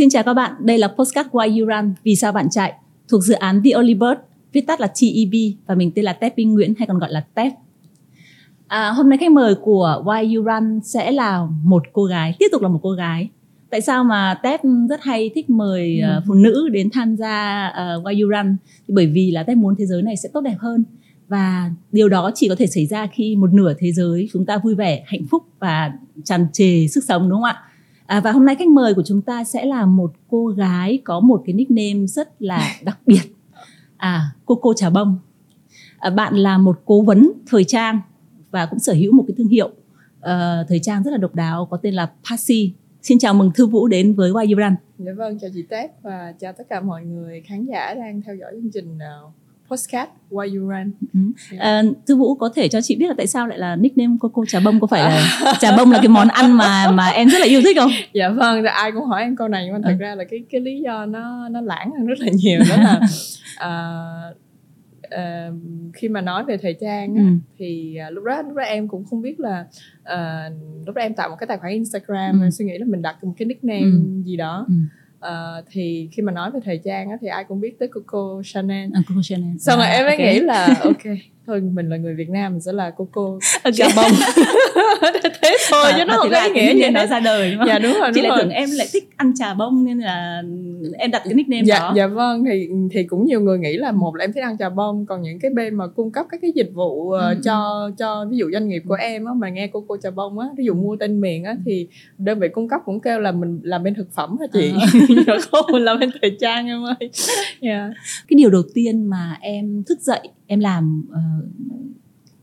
Xin chào các bạn, đây là Postcard Why You Run, Vì sao bạn chạy, thuộc dự án The Early Bird, viết tắt là TEB và mình tên là Tép Minh Nguyễn hay còn gọi là Tép. À, hôm nay khách mời của Why You Run sẽ là một cô gái, tiếp tục là một cô gái. Tại sao mà Tép rất hay thích mời uh, phụ nữ đến tham gia uh, Why You Run? Thì bởi vì là Tép muốn thế giới này sẽ tốt đẹp hơn và điều đó chỉ có thể xảy ra khi một nửa thế giới chúng ta vui vẻ, hạnh phúc và tràn trề sức sống đúng không ạ? À, và hôm nay khách mời của chúng ta sẽ là một cô gái có một cái nickname rất là đặc biệt. À, cô cô trà bông. À, bạn là một cố vấn thời trang và cũng sở hữu một cái thương hiệu uh, thời trang rất là độc đáo có tên là Passy. Xin chào mừng Thư Vũ đến với Why You Run. Dạ vâng, chào chị Tép và chào tất cả mọi người khán giả đang theo dõi chương trình postcard Why You Run. Yeah. À, Thư Vũ có thể cho chị biết là tại sao lại là nickname cô cô trà bông có phải là trà bông là cái món ăn mà mà em rất là yêu thích không? Dạ vâng, ai cũng hỏi em câu này nhưng mà thật ừ. ra là cái cái lý do nó nó lãng hơn rất là nhiều đó là uh, uh, khi mà nói về thời trang ừ. thì uh, lúc đó lúc đó em cũng không biết là uh, lúc đó em tạo một cái tài khoản Instagram ừ. suy nghĩ là mình đặt một cái nickname ừ. gì đó ừ uh, thì khi mà nói về thời trang á, thì ai cũng biết tới Coco Chanel. À, Coco Chanel. Xong à, rồi em mới okay. nghĩ là ok thôi mình là người Việt Nam mình sẽ là Coco okay. Trà bông thế thôi à, chứ nó không có ý nghĩa gì nó ra đời đúng không? Dạ đúng rồi. Chị đúng lại rồi. tưởng em lại thích ăn trà bông nên là em đặt cái nickname dạ, đó. Dạ vâng thì thì cũng nhiều người nghĩ là một là em thích ăn trà bông còn những cái bên mà cung cấp các cái dịch vụ uh, ừ. cho cho ví dụ doanh nghiệp của em á mà nghe Coco trà bông á ví dụ mua tên miền á thì đơn vị cung cấp cũng kêu là mình làm bên thực phẩm hả chị? À. không mình làm bên thời trang em ơi. Yeah. Dạ. Cái điều đầu tiên mà em thức dậy em làm uh,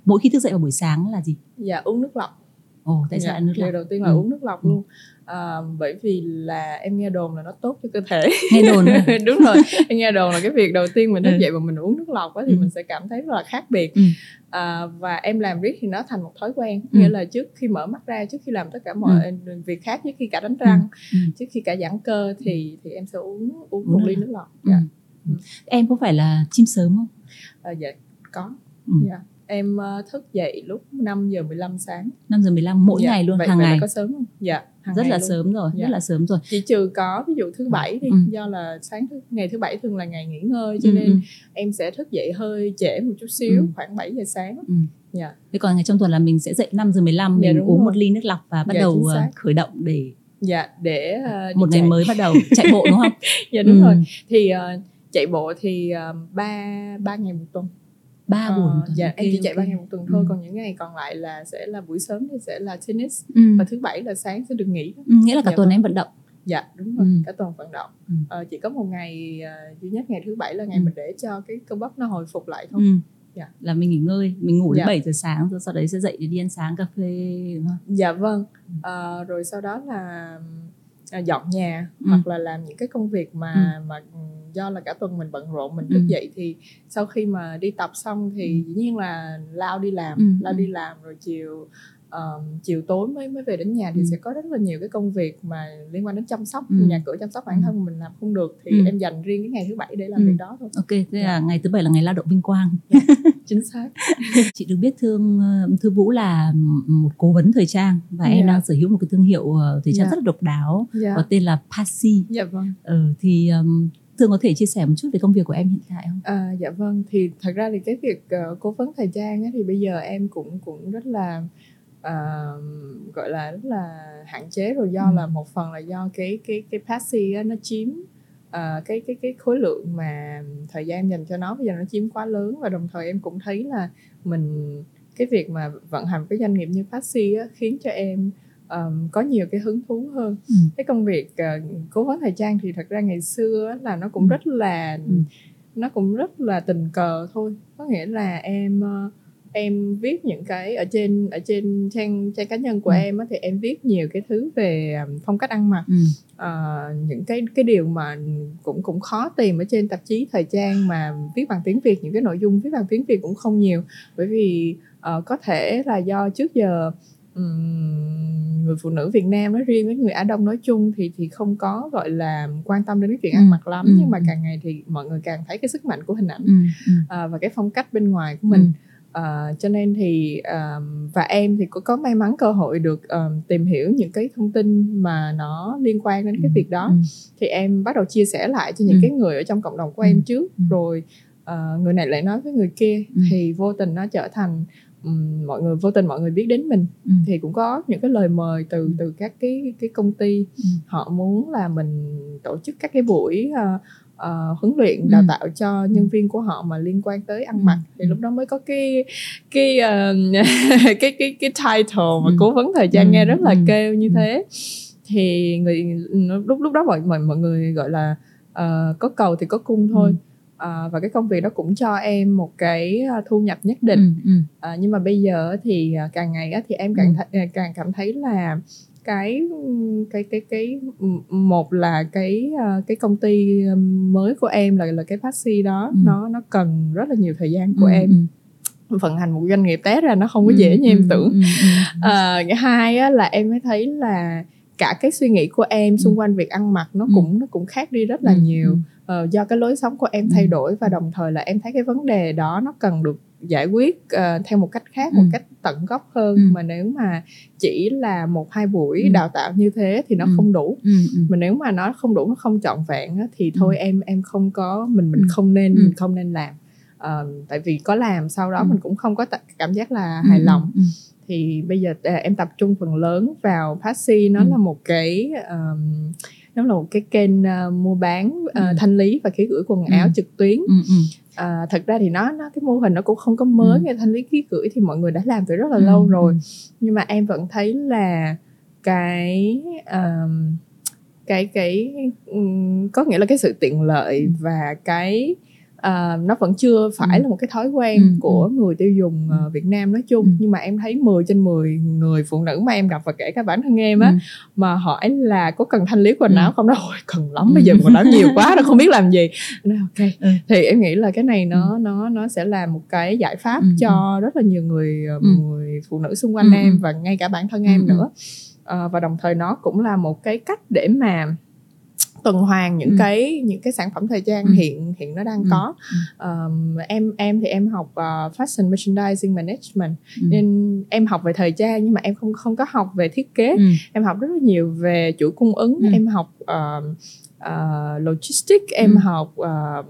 mỗi khi thức dậy vào buổi sáng là gì dạ uống nước lọc ồ tại sao dạ, ăn nước lọc điều đầu tiên là ừ. uống nước lọc ừ. luôn à, bởi vì là em nghe đồn là nó tốt cho cơ thể nghe đồn đúng rồi em nghe đồn là cái việc đầu tiên mình thức ừ. dậy và mình uống nước lọc á thì ừ. mình sẽ cảm thấy rất là khác biệt ừ. à, và em làm riết thì nó thành một thói quen ừ. nghĩa là trước khi mở mắt ra trước khi làm tất cả mọi ừ. việc khác trước khi cả đánh răng ừ. trước khi cả giãn cơ thì thì em sẽ uống uống một ly nước lọc ừ. dạ. ừ. em có phải là chim sớm không à, dạ có ừ. dạ em uh, thức dậy lúc 5 giờ 15 sáng 5 giờ 15 mỗi dạ. ngày luôn vậy, hàng vậy ngày có sớm không dạ rất là luôn. sớm rồi dạ. rất là sớm rồi chỉ trừ có ví dụ thứ bảy thì ừ. do là sáng thứ ngày thứ bảy thường là ngày nghỉ ngơi cho ừ. nên ừ. em sẽ thức dậy hơi trễ một chút xíu ừ. khoảng 7 giờ sáng ừ. dạ thế còn ngày trong tuần là mình sẽ dậy 5 giờ 15 dạ, mình uống rồi. một ly nước lọc và bắt dạ, đầu ờ, khởi động để dạ để uh, một ngày chạy. mới bắt đầu chạy bộ đúng không dạ đúng ừ. rồi thì uh, chạy bộ thì ba uh, ba ngày một tuần ba ờ, buổi uh, dạ em chỉ chạy ba ngày một tuần thôi ừ. còn những ngày còn lại là sẽ là buổi sớm thì sẽ là tennis ừ. và thứ bảy là sáng sẽ được nghỉ ừ, nghĩa là cả dạ, tuần vâng. em vận động dạ đúng rồi ừ. cả tuần vận động ừ. uh, chỉ có một ngày uh, duy nhất ngày thứ bảy là ngày ừ. mình để cho cái cơ bắp nó hồi phục lại thôi ừ. Dạ. là mình nghỉ ngơi mình ngủ đến dạ. 7 giờ sáng rồi sau đấy sẽ dậy đi ăn sáng cà phê đúng không? dạ vâng uh, rồi sau đó là dọn nhà ừ. hoặc là làm những cái công việc mà ừ. mà do là cả tuần mình bận rộn mình thức ừ. dậy thì sau khi mà đi tập xong thì ừ. dĩ nhiên là lao đi làm ừ. lao đi làm rồi chiều um, chiều tối mới mới về đến nhà thì ừ. sẽ có rất là nhiều cái công việc mà liên quan đến chăm sóc ừ. nhà cửa chăm sóc bản thân mình làm không được thì ừ. em dành riêng cái ngày thứ bảy để làm ừ. việc đó thôi ok thế yeah. là dạ. ngày thứ bảy là ngày lao động vinh quang yeah. Dạ, chính xác chị được biết thương thư vũ là một cố vấn thời trang và yeah. em dạ. đang sở hữu một cái thương hiệu ờ, thời trang yeah. rất là độc đáo yeah. có tên là Passy dạ vâng ừ, thì um, Thương có thể chia sẻ một chút về công việc của em hiện tại không? À, dạ vâng, thì thật ra thì cái việc uh, cố vấn thời trang ấy, thì bây giờ em cũng cũng rất là uh, gọi là rất là hạn chế rồi do ừ. là một phần là do cái cái cái passy á, nó chiếm uh, cái cái cái khối lượng mà thời gian em dành cho nó bây giờ nó chiếm quá lớn và đồng thời em cũng thấy là mình cái việc mà vận hành cái doanh nghiệp như Passy á, khiến cho em um, có nhiều cái hứng thú hơn ừ. cái công việc uh, cố vấn thời trang thì thật ra ngày xưa là nó cũng ừ. rất là ừ. nó cũng rất là tình cờ thôi có nghĩa là em uh, em viết những cái ở trên ở trên trang trang cá nhân của ừ. em á, thì em viết nhiều cái thứ về phong cách ăn mặc ừ. uh, những cái cái điều mà cũng cũng khó tìm ở trên tạp chí thời trang mà viết bằng tiếng việt những cái nội dung viết bằng tiếng việt cũng không nhiều bởi vì uh, có thể là do trước giờ người phụ nữ Việt Nam nói riêng với người Á Đông nói chung thì thì không có gọi là quan tâm đến cái chuyện ăn mặc lắm ừ. nhưng mà càng ngày thì mọi người càng thấy cái sức mạnh của hình ảnh ừ. À, và cái phong cách bên ngoài của mình uh, cho nên thì uh, và em thì có có may mắn cơ hội được uh, tìm hiểu những cái thông tin mà nó liên quan đến cái ừ. việc đó ừ. thì em bắt đầu chia sẻ lại cho những ừ. cái người ở trong cộng đồng của ừ. em trước ừ. rồi uh, người này lại nói với người kia ừ. thì vô tình nó trở thành um, mọi người vô tình mọi người biết đến mình. Ừ. thì cũng có những cái lời mời từ ừ. từ các cái cái công ty. Ừ. họ muốn là mình tổ chức các cái buổi uh, uh, huấn luyện ừ. đào tạo cho nhân viên của họ mà liên quan tới ăn mặc. Thì lúc đó mới có cái cái uh, cái cái cái title mà cố vấn thời trang nghe rất là kêu như thế. Thì người lúc lúc đó mọi mọi mọi người gọi là uh, có cầu thì có cung thôi à, và cái công việc đó cũng cho em một cái thu nhập nhất định ừ, ừ. À, nhưng mà bây giờ thì càng ngày thì em càng th- càng cảm thấy là cái cái cái cái một là cái cái công ty mới của em là là cái taxi đó ừ. nó nó cần rất là nhiều thời gian của ừ. em ừ. vận hành một doanh nghiệp té ra nó không có dễ ừ. như em ừ, tưởng ừ. à, cái hai á, là em mới thấy là cả cái suy nghĩ của em xung quanh việc ăn mặc nó cũng nó cũng khác đi rất là nhiều uh, do cái lối sống của em thay đổi và đồng thời là em thấy cái vấn đề đó nó cần được giải quyết uh, theo một cách khác ừ. một cách tận gốc hơn ừ. mà nếu mà chỉ là một hai buổi ừ. đào tạo như thế thì nó ừ. không đủ ừ. Ừ. mà nếu mà nó không đủ nó không trọn vẹn á, thì ừ. thôi ừ. em em không có mình mình ừ. không nên ừ. mình không nên làm uh, tại vì có làm sau đó ừ. mình cũng không có t- cảm giác là hài ừ. lòng ừ. thì bây giờ uh, em tập trung phần lớn vào Passy nó ừ. là một cái um, nó là một cái kênh uh, mua bán uh, ừ. thanh lý và ký gửi quần áo ừ. trực tuyến ừ. Ừ à, thật ra thì nó nó cái mô hình nó cũng không có mới ừ. nghe thanh lý ký gửi thì mọi người đã làm từ rất là ừ. lâu rồi ừ. nhưng mà em vẫn thấy là cái um, cái cái um, có nghĩa là cái sự tiện lợi ừ. và cái uh, nó vẫn chưa phải ừ. là một cái thói quen ừ. của ừ. người tiêu dùng uh, Việt Nam nói chung ừ. nhưng mà em thấy 10 trên 10 người phụ nữ mà em gặp và kể cả bản thân em á ừ. mà hỏi là có cần thanh lý quần áo ừ. không đó Ôi, cần lắm bây giờ quần áo nhiều quá nó không biết làm gì nói, ok ừ. thì em nghĩ là cái này nó ừ. nó nó sẽ là một cái giải pháp ừ. cho rất là nhiều người ừ. người phụ nữ xung quanh ừ. em và ngay cả bản thân em ừ. nữa uh, và đồng thời nó cũng là một cái cách để mà tuần hoàn những ừ. cái những cái sản phẩm thời trang ừ. hiện hiện nó đang ừ. có um, em em thì em học uh, fashion merchandising management ừ. nên em học về thời trang nhưng mà em không không có học về thiết kế ừ. em học rất là nhiều về chuỗi cung ứng ừ. em học uh, uh, logistics em ừ. học uh,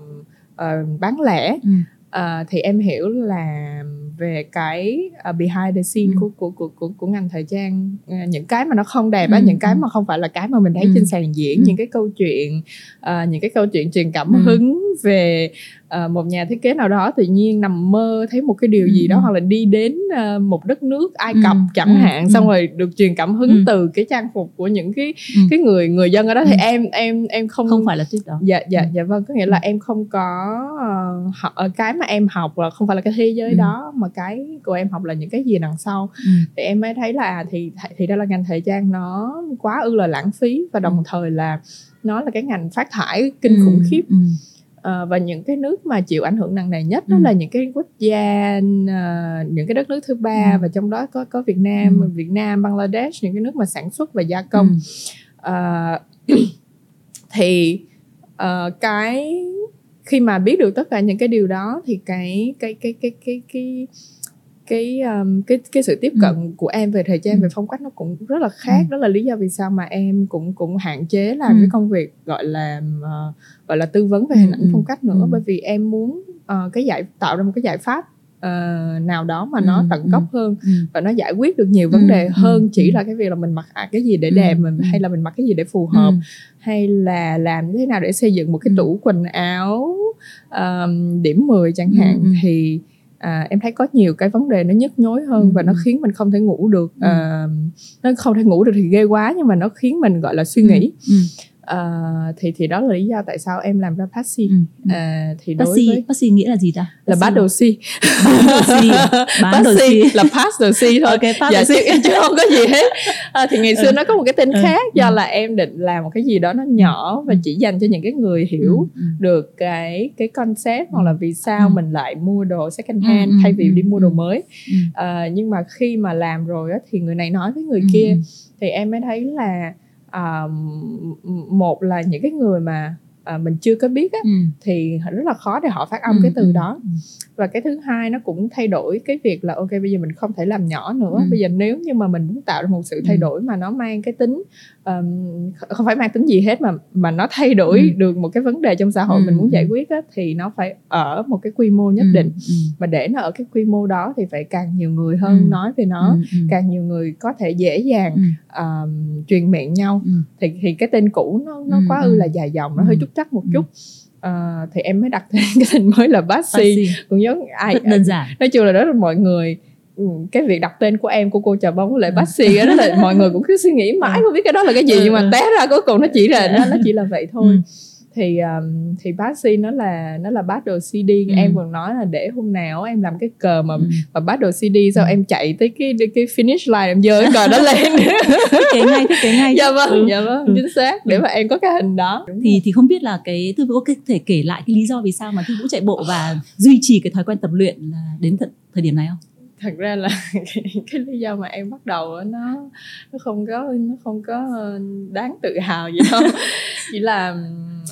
uh, bán lẻ ừ. Uh, thì em hiểu là về cái uh, behind the scene ừ. của, của của của của ngành thời trang uh, những cái mà nó không đẹp á ừ. những cái ừ. mà không phải là cái mà mình thấy ừ. trên sàn diễn ừ. những cái câu chuyện uh, những cái câu chuyện truyền cảm ừ. hứng về uh, một nhà thiết kế nào đó tự nhiên nằm mơ thấy một cái điều ừ. gì đó hoặc là đi đến uh, một đất nước Ai Cập ừ. chẳng ừ. hạn ừ. xong rồi được truyền cảm hứng ừ. từ cái trang phục của những cái ừ. cái người người dân ở đó thì ừ. em em em không không phải là tuyết đó dạ dạ ừ. dạ vâng có nghĩa là em không có uh, học cái mà em học là không phải là cái thế giới ừ. đó mà cái của em học là những cái gì đằng sau ừ. thì em mới thấy là thì thì đây là ngành thời trang nó quá ư là lãng phí và đồng ừ. thời là nó là cái ngành phát thải kinh ừ. khủng khiếp ừ à, và những cái nước mà chịu ảnh hưởng nặng nề nhất ừ. đó là những cái quốc gia uh, những cái đất nước thứ ba ừ. và trong đó có có Việt Nam ừ. Việt Nam Bangladesh những cái nước mà sản xuất và gia công ừ. uh, thì uh, cái khi mà biết được tất cả những cái điều đó thì cái cái cái cái cái cái cái um, cái cái sự tiếp ừ. cận ừ. của em về thời trang ừ. về phong cách nó cũng rất là khác ừ. đó là lý do vì sao mà em cũng cũng hạn chế làm ừ. cái công việc gọi là uh, gọi là tư vấn về hình ảnh ừ. phong cách nữa ừ. bởi vì em muốn uh, cái giải tạo ra một cái giải pháp uh, nào đó mà nó tận gốc hơn ừ. và nó giải quyết được nhiều vấn đề ừ. hơn chỉ là cái việc là mình mặc cái gì để đẹp mình hay là mình mặc cái gì để phù hợp ừ. hay là làm như thế nào để xây dựng một cái tủ quần áo um, điểm 10 chẳng hạn ừ. thì à, em thấy có nhiều cái vấn đề nó nhức nhối hơn ừ. và nó khiến mình không thể ngủ được ừ. à, nó không thể ngủ được thì ghê quá nhưng mà nó khiến mình gọi là suy nghĩ ừ. Ừ uh, thì thì đó là lý do tại sao em làm ra Passy ừ. uh, thì đối Passy, với Passy nghĩa là gì ta? Là bắt đầu si. Bán đồ si. Là pass đồ si thôi. Okay, pass dạ, si. chứ không có gì hết. À, thì ngày xưa ừ. nó có một cái tên ừ. khác do ừ. là em định làm một cái gì đó nó nhỏ và chỉ dành cho những cái người hiểu ừ. được cái cái concept hoặc là vì sao mình lại mua đồ second hand thay vì đi mua đồ mới. À, nhưng mà khi mà làm rồi á thì người này nói với người kia thì em mới thấy là một là những cái người mà uh, mình chưa có biết á ừ. thì rất là khó để họ phát âm Ừ, cái từ ừ, đó ừ. và cái thứ hai nó cũng thay đổi cái việc là ok bây giờ mình không thể làm nhỏ nữa Ừ. bây giờ nếu như mà mình muốn tạo ra một sự thay Ừ. đổi mà nó mang cái tính um, không phải mang tính gì hết mà mà nó thay đổi Ừ. được một cái vấn đề trong xã hội Ừ, mình muốn giải ừ. quyết á, thì nó phải ở một cái quy mô nhất Ừ, định ừ, mà để nó ở cái quy mô đó thì phải càng nhiều người hơn Ừ. nói về nó ừ, ừ. càng nhiều người có thể dễ dàng Ừ. um, truyền miệng nhau Ừ. thì thì cái tên cũ nó nó Ừ, quá ừ. ư là dài dòng nó Ừ. hơi trúc trắc một chút Ờ, thì em mới đặt tên cái tên mới là Bassy Fancy. cũng giống ai đơn giản nói chung là đó là mọi người cái việc đặt tên của em của cô trà bông với lại Ừ. Bassy á, đó là mọi người cũng cứ suy nghĩ mãi Ừ. không biết cái đó là cái gì Ừ, nhưng mà ừ. té ra cuối cùng nó chỉ là nó, nó chỉ là vậy thôi Ừ. thì um, thì Bassy nó là nó là battle CD Ừ. em còn nói là để hôm nào em làm cái cờ mà Ừ. mà battle CD sau Ừ. em chạy tới cái cái finish line em giơ cái cờ đó lên thiết kế ngay thiết kế ngay dạ vâng Ừ. dạ vâng Ừ. chính xác để mà em có cái hình đó thì thì không biết là cái thư vũ có thể kể lại cái lý do vì sao mà thư vũ chạy bộ và duy trì cái thói quen tập luyện là đến th- thời điểm này không thật ra là cái, cái lý do mà em bắt đầu nó nó không có nó không có ờ, đáng tự hào gì đâu chỉ là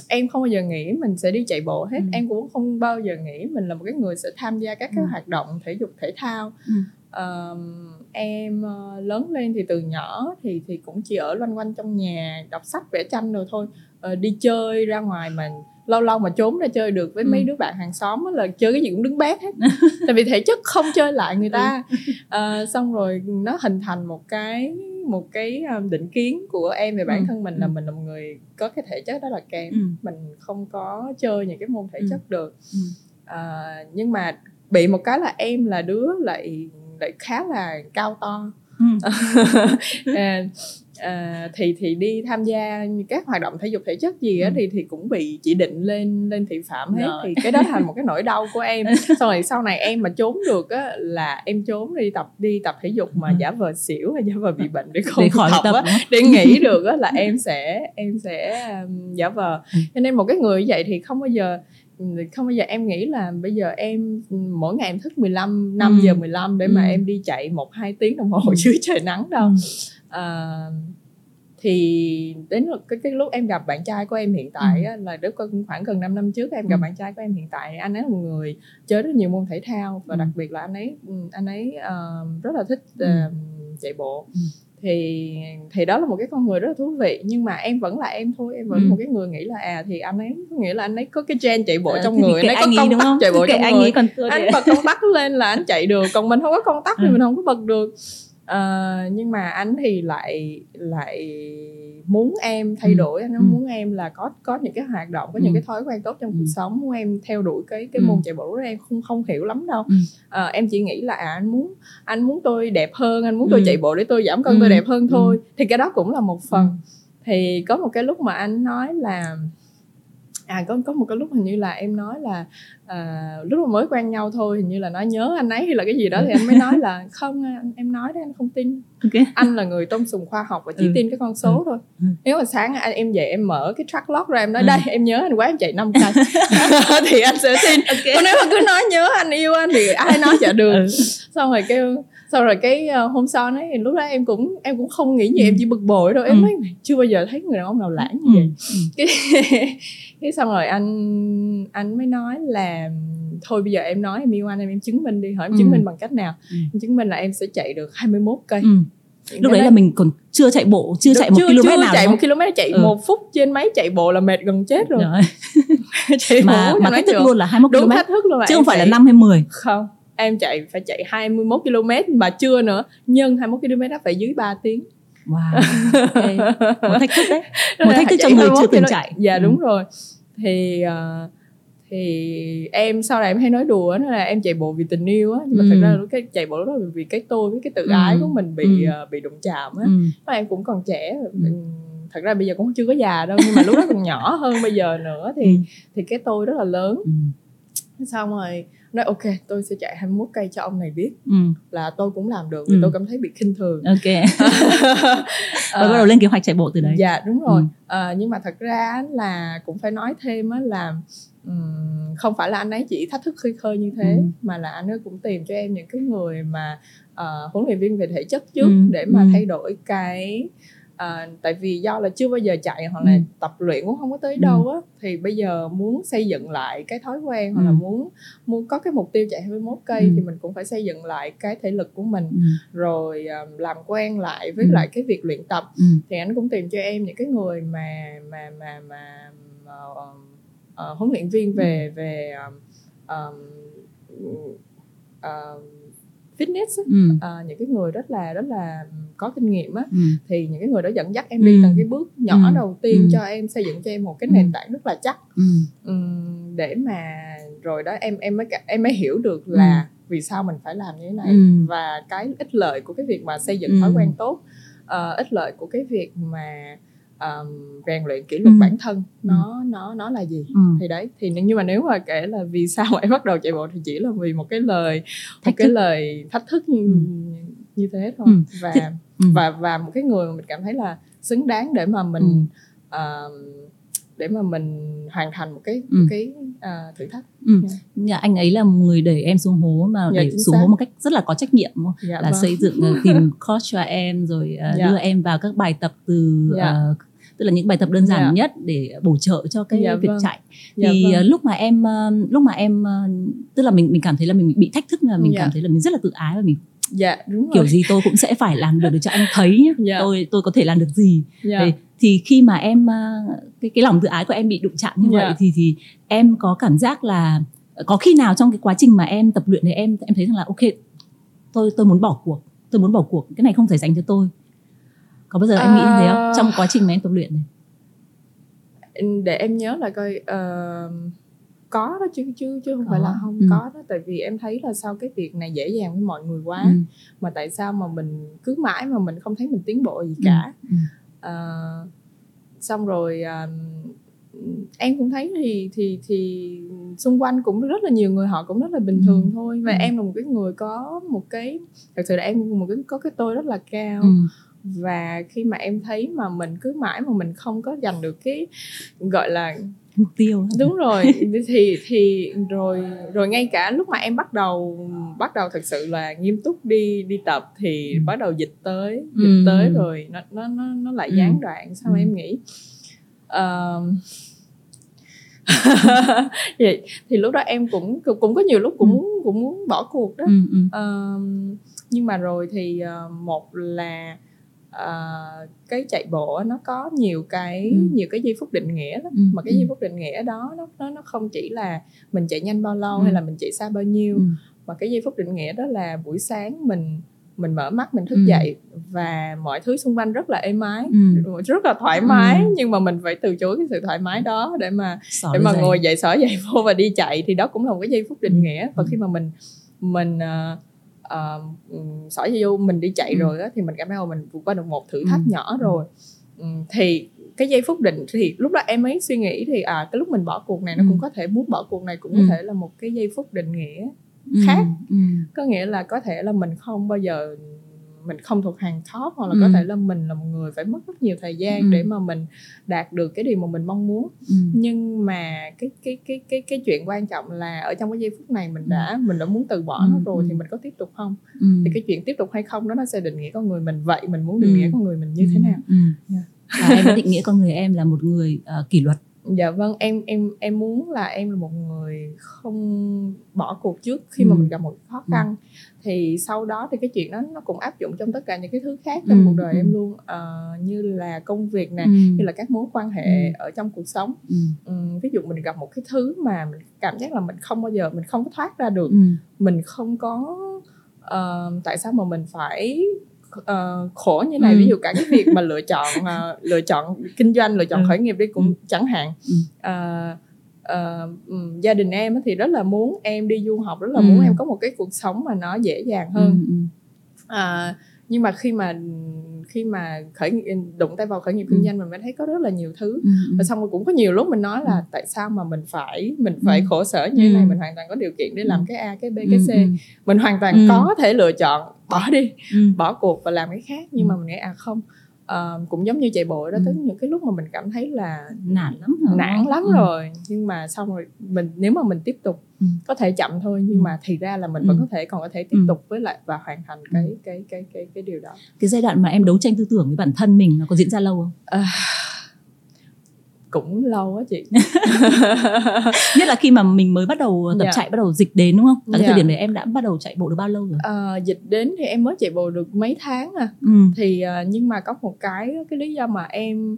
em không bao giờ nghĩ mình sẽ đi chạy bộ hết Ừ. em cũng không bao giờ nghĩ mình là một cái người sẽ tham gia các cái Ừ. hoạt động thể dục thể thao Ừ. Ờm, em ờ, lớn lên thì từ nhỏ thì thì cũng chỉ ở loanh quanh trong nhà đọc sách vẽ tranh rồi thôi Ờ, đi chơi ra ngoài mà lâu lâu mà trốn ra chơi được với Ừ. mấy đứa bạn hàng xóm á là chơi cái gì cũng đứng bét hết tại vì thể chất không chơi lại người ta Ờ, xong rồi nó hình thành một cái một cái um, định kiến của em về bản Ừ, thân mình là ừ. mình là một người có cái thể chất rất là kém Ừ. mình không có chơi những cái môn thể Ừ. chất được Ừ. Ờ, nhưng mà bị một cái là em là đứa lại lại khá là cao to Ừ. à, à, thì thì đi tham gia các hoạt động thể dục thể chất gì á Ừ. thì thì cũng bị chỉ định lên lên thị phạm hết Rồi. thì cái đó thành một cái nỗi đau của em xong rồi sau này em mà trốn được á là em trốn đi tập đi tập thể dục mà Ừ. giả vờ xỉu hay giả vờ bị bệnh để không để khỏi tập tập á để nghĩ được á là em sẽ em sẽ um, giả vờ Ừ. cho nên một cái người như vậy thì không bao giờ không bao giờ em nghĩ là bây giờ em mỗi ngày em thức 15 5 Ừ. giờ 15 để mà Ừ. em đi chạy một hai tiếng đồng hồ Ừ. dưới trời nắng đâu Ừ. à, thì đến lúc- cái cái lúc em gặp bạn trai của em hiện tại á, là cũng khoảng gần 5 năm trước em gặp Ừ. bạn trai của em hiện tại anh ấy là một người chơi rất nhiều môn thể thao và Ừ. đặc biệt là anh ấy ừ, anh ấy ờ, rất là thích Ừ. ờ, chạy bộ Ừ. thì thì đó là một cái con người rất là thú vị nhưng mà em vẫn là em thôi em vẫn Ừ. một cái người nghĩ là à thì anh ấy có nghĩa là anh ấy có cái gen chạy bộ Ờ, trong người anh ấy có công đúng tắc không chạy bộ trong anh người anh bật công tắc lên là anh chạy được còn mình không có công tắc thì Ừ. mình không có bật được Ờ, nhưng mà anh thì lại lại muốn em thay Ừ. đổi anh Ừ. muốn em là có có những cái hoạt động có những Ừ. cái thói quen tốt trong Ừ. cuộc sống muốn em theo đuổi cái cái Ừ. môn chạy bộ đó em không không hiểu lắm đâu Ừ. Ờ, em chỉ nghĩ là à, anh muốn anh muốn tôi đẹp hơn anh muốn tôi Ừ. chạy bộ để tôi giảm cân Ừ. tôi đẹp hơn thôi Ừ. thì cái đó cũng là một phần Ừ. thì có một cái lúc mà anh nói là à có có một cái lúc hình như là em nói là à, lúc mà mới quen nhau thôi hình như là nói nhớ anh ấy hay là cái gì đó thì anh mới nói là không anh, em nói đấy anh không tin Ok. anh là người tôn sùng khoa học và chỉ Ừ. tin cái con số thôi Ừ. nếu mà sáng anh em dậy em mở cái track log ra em nói Ừ. đây em nhớ anh quá em chạy 5 cây thì anh sẽ tin còn nếu mà cứ nói nhớ anh yêu anh thì ai nói chả được Ừ. xong rồi kêu xong rồi cái uh, hôm sau ấy thì lúc đó em cũng em cũng không nghĩ gì Ừ. em chỉ bực bội thôi em Ừ. nói "Mày chưa bao giờ thấy người đàn ông nào lãng như Ừ. vậy Ừ. cái cái xong rồi anh anh mới nói là thôi bây giờ em nói em yêu anh em em chứng minh đi hỏi em Ừ. chứng minh bằng cách nào Ừ. em chứng minh là em sẽ chạy được 21 cây Ừ. lúc đấy là mình còn chưa chạy bộ chưa Được, chạy một chưa, km chưa nào chạy một km chạy Ừ. một phút trên máy chạy bộ là mệt gần chết rồi Rồi. chạy mà mà thách thức luôn là 21 đúng km thách thức luôn là chứ không phải là chạy- 5 hay 10 không em chạy phải chạy 21 km mà chưa nữa nhân 21 km đó phải dưới 3 tiếng wow okay. một thách thức đấy một là thách thức cho người 21 chưa từng chạy dạ Ừ. đúng rồi thì ờ, thì em sau này em hay nói đùa đó là em chạy bộ vì tình yêu á nhưng mà Ừ. thật ra là cái chạy bộ đó là vì cái tôi với cái tự Ừ. ái của mình bị Ừ. ờ, bị đụng chạm á ừ. Em cũng còn trẻ Ừ. Ừm, thật ra bây giờ cũng chưa có già đâu nhưng mà lúc đó còn nhỏ hơn bây giờ nữa thì Ừ. thì cái tôi rất là lớn Ừ. xong rồi nói ok tôi sẽ chạy 21 cây cho ông này biết Ừ. là tôi cũng làm được vì Ừ. tôi cảm thấy bị khinh thường ok và Ờ, bắt đầu lên kế hoạch chạy bộ từ đấy dạ đúng rồi Ừ. Ờ, nhưng mà thật ra là cũng phải nói thêm á là ừm, không phải là anh ấy chỉ thách thức khơi khơi như thế Ừ. mà là anh ấy cũng tìm cho em những cái người mà ờ, huấn luyện viên về thể chất trước Ừ. để mà Ừ. thay đổi cái à, tại vì do là chưa bao giờ chạy hoặc là Ừ. tập luyện cũng không có tới Ừ. đâu á thì bây giờ muốn xây dựng lại cái thói quen hoặc là Ừ. muốn muốn có cái mục tiêu chạy 21 cây Ừ. thì mình cũng phải xây dựng lại cái thể lực của mình ừ, rồi à, làm quen lại với Ừ. lại cái việc luyện tập ừ, thì anh cũng tìm cho em những cái người mà mà mà mà ờ, ờ, huấn luyện viên về về um, um, ờ, fitness á. ừ, Ờ, những cái người rất là rất là có kinh nghiệm á ừ, thì những cái người đó dẫn dắt em đi Ừ. từng cái bước nhỏ Ừ. đầu tiên Ừ. cho em xây dựng cho em một cái Ừ. nền tảng rất là chắc ừ, Ừm, để mà rồi đó em em mới em mới hiểu được là vì sao mình phải làm như thế này Ừ. và cái ích lợi của cái việc mà xây dựng Ừ. thói quen tốt ờ, ích lợi của cái việc mà um, rèn luyện kỷ luật Ừ. bản thân nó nó nó là gì ừ. thì đấy thì nhưng mà nếu mà kể là vì sao em bắt đầu chạy bộ thì chỉ là vì một cái lời một Thách cái thức. lời thách thức như, Ừ. như thế thôi Ừ. và ừ. và và một cái người mà mình cảm thấy là xứng đáng để mà mình Ừ. ờ, để mà mình hoàn thành một cái Ừ. một cái ờ, thử thách Ừ. Dạ. Nhà anh ấy là một người đẩy em xuống hố mà Dạ, đẩy xuống xác. hố một cách rất là có trách nhiệm đúng không? dạ, là vâng. xây dựng ờ, tìm coach cho em rồi ờ, Dạ. đưa em vào các bài tập từ Dạ. ờ, tức là những bài tập đơn giản Dạ. nhất để bổ trợ cho cái Dạ, việc vâng. chạy Dạ, thì vâng. lúc mà em lúc mà em tức là mình mình cảm thấy là mình bị thách thức là mình Dạ. cảm thấy là mình rất là tự ái và mình dạ đúng kiểu rồi gì tôi cũng sẽ phải làm được để cho anh thấy nhá Dạ. tôi tôi có thể làm được gì dạ. thì, thì khi mà em ờ, cái cái lòng tự ái của em bị đụng chạm như Dạ. vậy thì thì em có cảm giác là có khi nào trong cái quá trình mà em tập luyện thì em em thấy rằng là ok tôi tôi muốn bỏ cuộc tôi muốn bỏ cuộc cái này không thể dành cho tôi có bao giờ em nghĩ như thế không À. trong quá trình mà em tập luyện này để em nhớ là coi ờ, có đó chứ chứ chứ không phải Có. là không Ừ. có đó tại vì em thấy là sao cái việc này dễ dàng với mọi người quá ừ. mà tại sao mà mình cứ mãi mà mình không thấy mình tiến bộ gì Ừ. cả Ừ. Ờ, xong rồi à, em cũng thấy thì thì thì xung quanh cũng rất là nhiều người họ cũng rất là bình Ừ. thường thôi và Ừ. em là một cái người có một cái thật sự là em một cái có cái tôi rất là cao Ừ. và khi mà em thấy mà mình cứ mãi mà mình không có giành được cái gọi là mục tiêu đúng rồi thì thì rồi rồi ngay cả lúc mà em bắt đầu bắt đầu thực sự là nghiêm túc đi đi tập thì Ừ. bắt đầu dịch tới dịch Ừ. tới rồi nó nó nó nó lại Ừ. gián đoạn sao Ừ. em nghĩ Ờ, vậy thì lúc đó em cũng cũng có nhiều lúc cũng muốn cũng muốn bỏ cuộc đó ừ. Ừ. Ờ, nhưng mà rồi thì ờ, một là ờ, cái chạy bộ nó có nhiều cái Ừ. nhiều cái giây phút định nghĩa lắm Ừ. mà cái Ừ. giây phút định nghĩa đó nó nó nó không chỉ là mình chạy nhanh bao lâu Ừ. hay là mình chạy xa bao nhiêu Ừ. mà cái giây phút định nghĩa đó là buổi sáng mình mình mở mắt mình thức Ừ. dậy và mọi thứ xung quanh rất là êm ái Ừ. rất là thoải mái Ừ. nhưng mà mình phải từ chối cái sự thoải mái đó để mà Xỏ để mà giày. ngồi dậy xỏ giày vô và đi chạy thì đó cũng là một cái giây phút định Ừ. nghĩa và Ừ. khi mà mình mình uh, uh, giày vô mình đi chạy Ừ. rồi á thì mình cảm thấy là mình vượt qua được một thử thách Ừ. nhỏ rồi Ừ, thì cái giây phút định thì lúc đó em mới suy nghĩ thì à cái lúc mình bỏ cuộc này nó Ừ. cũng có thể muốn bỏ cuộc này cũng Ừ. có thể là một cái giây phút định nghĩa Ừ. khác. ừ. có nghĩa là có thể là mình không bao giờ mình không thuộc hàng top hoặc là Ừ. có thể là mình là một người phải mất rất nhiều thời gian Ừ. để mà mình đạt được cái điều mà mình mong muốn Ừ. nhưng mà cái cái cái cái cái chuyện quan trọng là ở trong cái giây phút này mình đã mình đã muốn từ bỏ Ừ, nó rồi ừ. thì mình có tiếp tục không Ừ. thì cái chuyện tiếp tục hay không đó nó sẽ định nghĩa con người mình vậy mình muốn định Ừ. nghĩa con người mình như thế nào Ừ. Dạ. Và em định nghĩa con người em là một người ờ, kỷ luật dạ vâng em em em muốn là em là một người không bỏ cuộc trước khi mà Ừ. mình gặp một khó khăn thì sau đó thì cái chuyện đó nó cũng áp dụng trong tất cả những cái thứ khác trong Ừ, cuộc đời ừ. em luôn Ờ, như là công việc nè Ừ. như là các mối quan hệ Ừ. ở trong cuộc sống Ừ. Ừm, ví dụ mình gặp một cái thứ mà mình cảm giác là mình không bao giờ mình không có thoát ra được Ừ. mình không có ờ, tại sao mà mình phải ờ, khổ như này Ừ. ví dụ cả cái việc mà lựa chọn ờ, lựa chọn kinh doanh lựa chọn Ừ. khởi nghiệp đi cũng Ừ. chẳng hạn Ừ. Ừm, gia đình em thì rất là muốn em đi du học rất là Ừ. muốn em có một cái cuộc sống mà nó dễ dàng hơn Ừ. Ừ. à, nhưng mà khi mà khi mà khởi nghiệp đụng tay vào khởi nghiệp Ừ. kinh doanh mình mới thấy có rất là nhiều thứ Ừ. và xong rồi cũng có nhiều lúc mình nói là Ừ. tại sao mà mình phải mình phải Ừ. khổ sở như thế này Ừ. mình hoàn toàn có điều kiện để Ừ. làm cái a cái b Ừ. cái c Ừ. mình hoàn toàn Ừ. có thể lựa chọn bỏ đi Ừ. bỏ cuộc và làm cái khác nhưng Ừ. mà mình nghĩ à không Ờ, cũng giống như chạy bộ đó Ừ. tới những cái lúc mà mình cảm thấy là nản lắm rồi nản lắm Ừ. rồi nhưng mà xong rồi mình nếu mà mình tiếp tục Ừ. có thể chậm thôi nhưng ừ. mà thì ra là mình ừ. vẫn có thể còn có thể tiếp ừ. tục với lại và hoàn thành cái ừ. cái cái cái cái điều đó cái giai đoạn mà em đấu tranh tư tưởng với bản thân mình nó có diễn ra lâu không à, cũng lâu á chị nhất là khi mà mình mới bắt đầu tập. Dạ. chạy bắt đầu dịch đến đúng không ở cái thời dạ. điểm đấy em đã bắt đầu chạy bộ được bao lâu rồi à, dịch đến thì em mới chạy bộ được mấy tháng à ừ. thì uh, nhưng mà có một cái cái lý do mà em,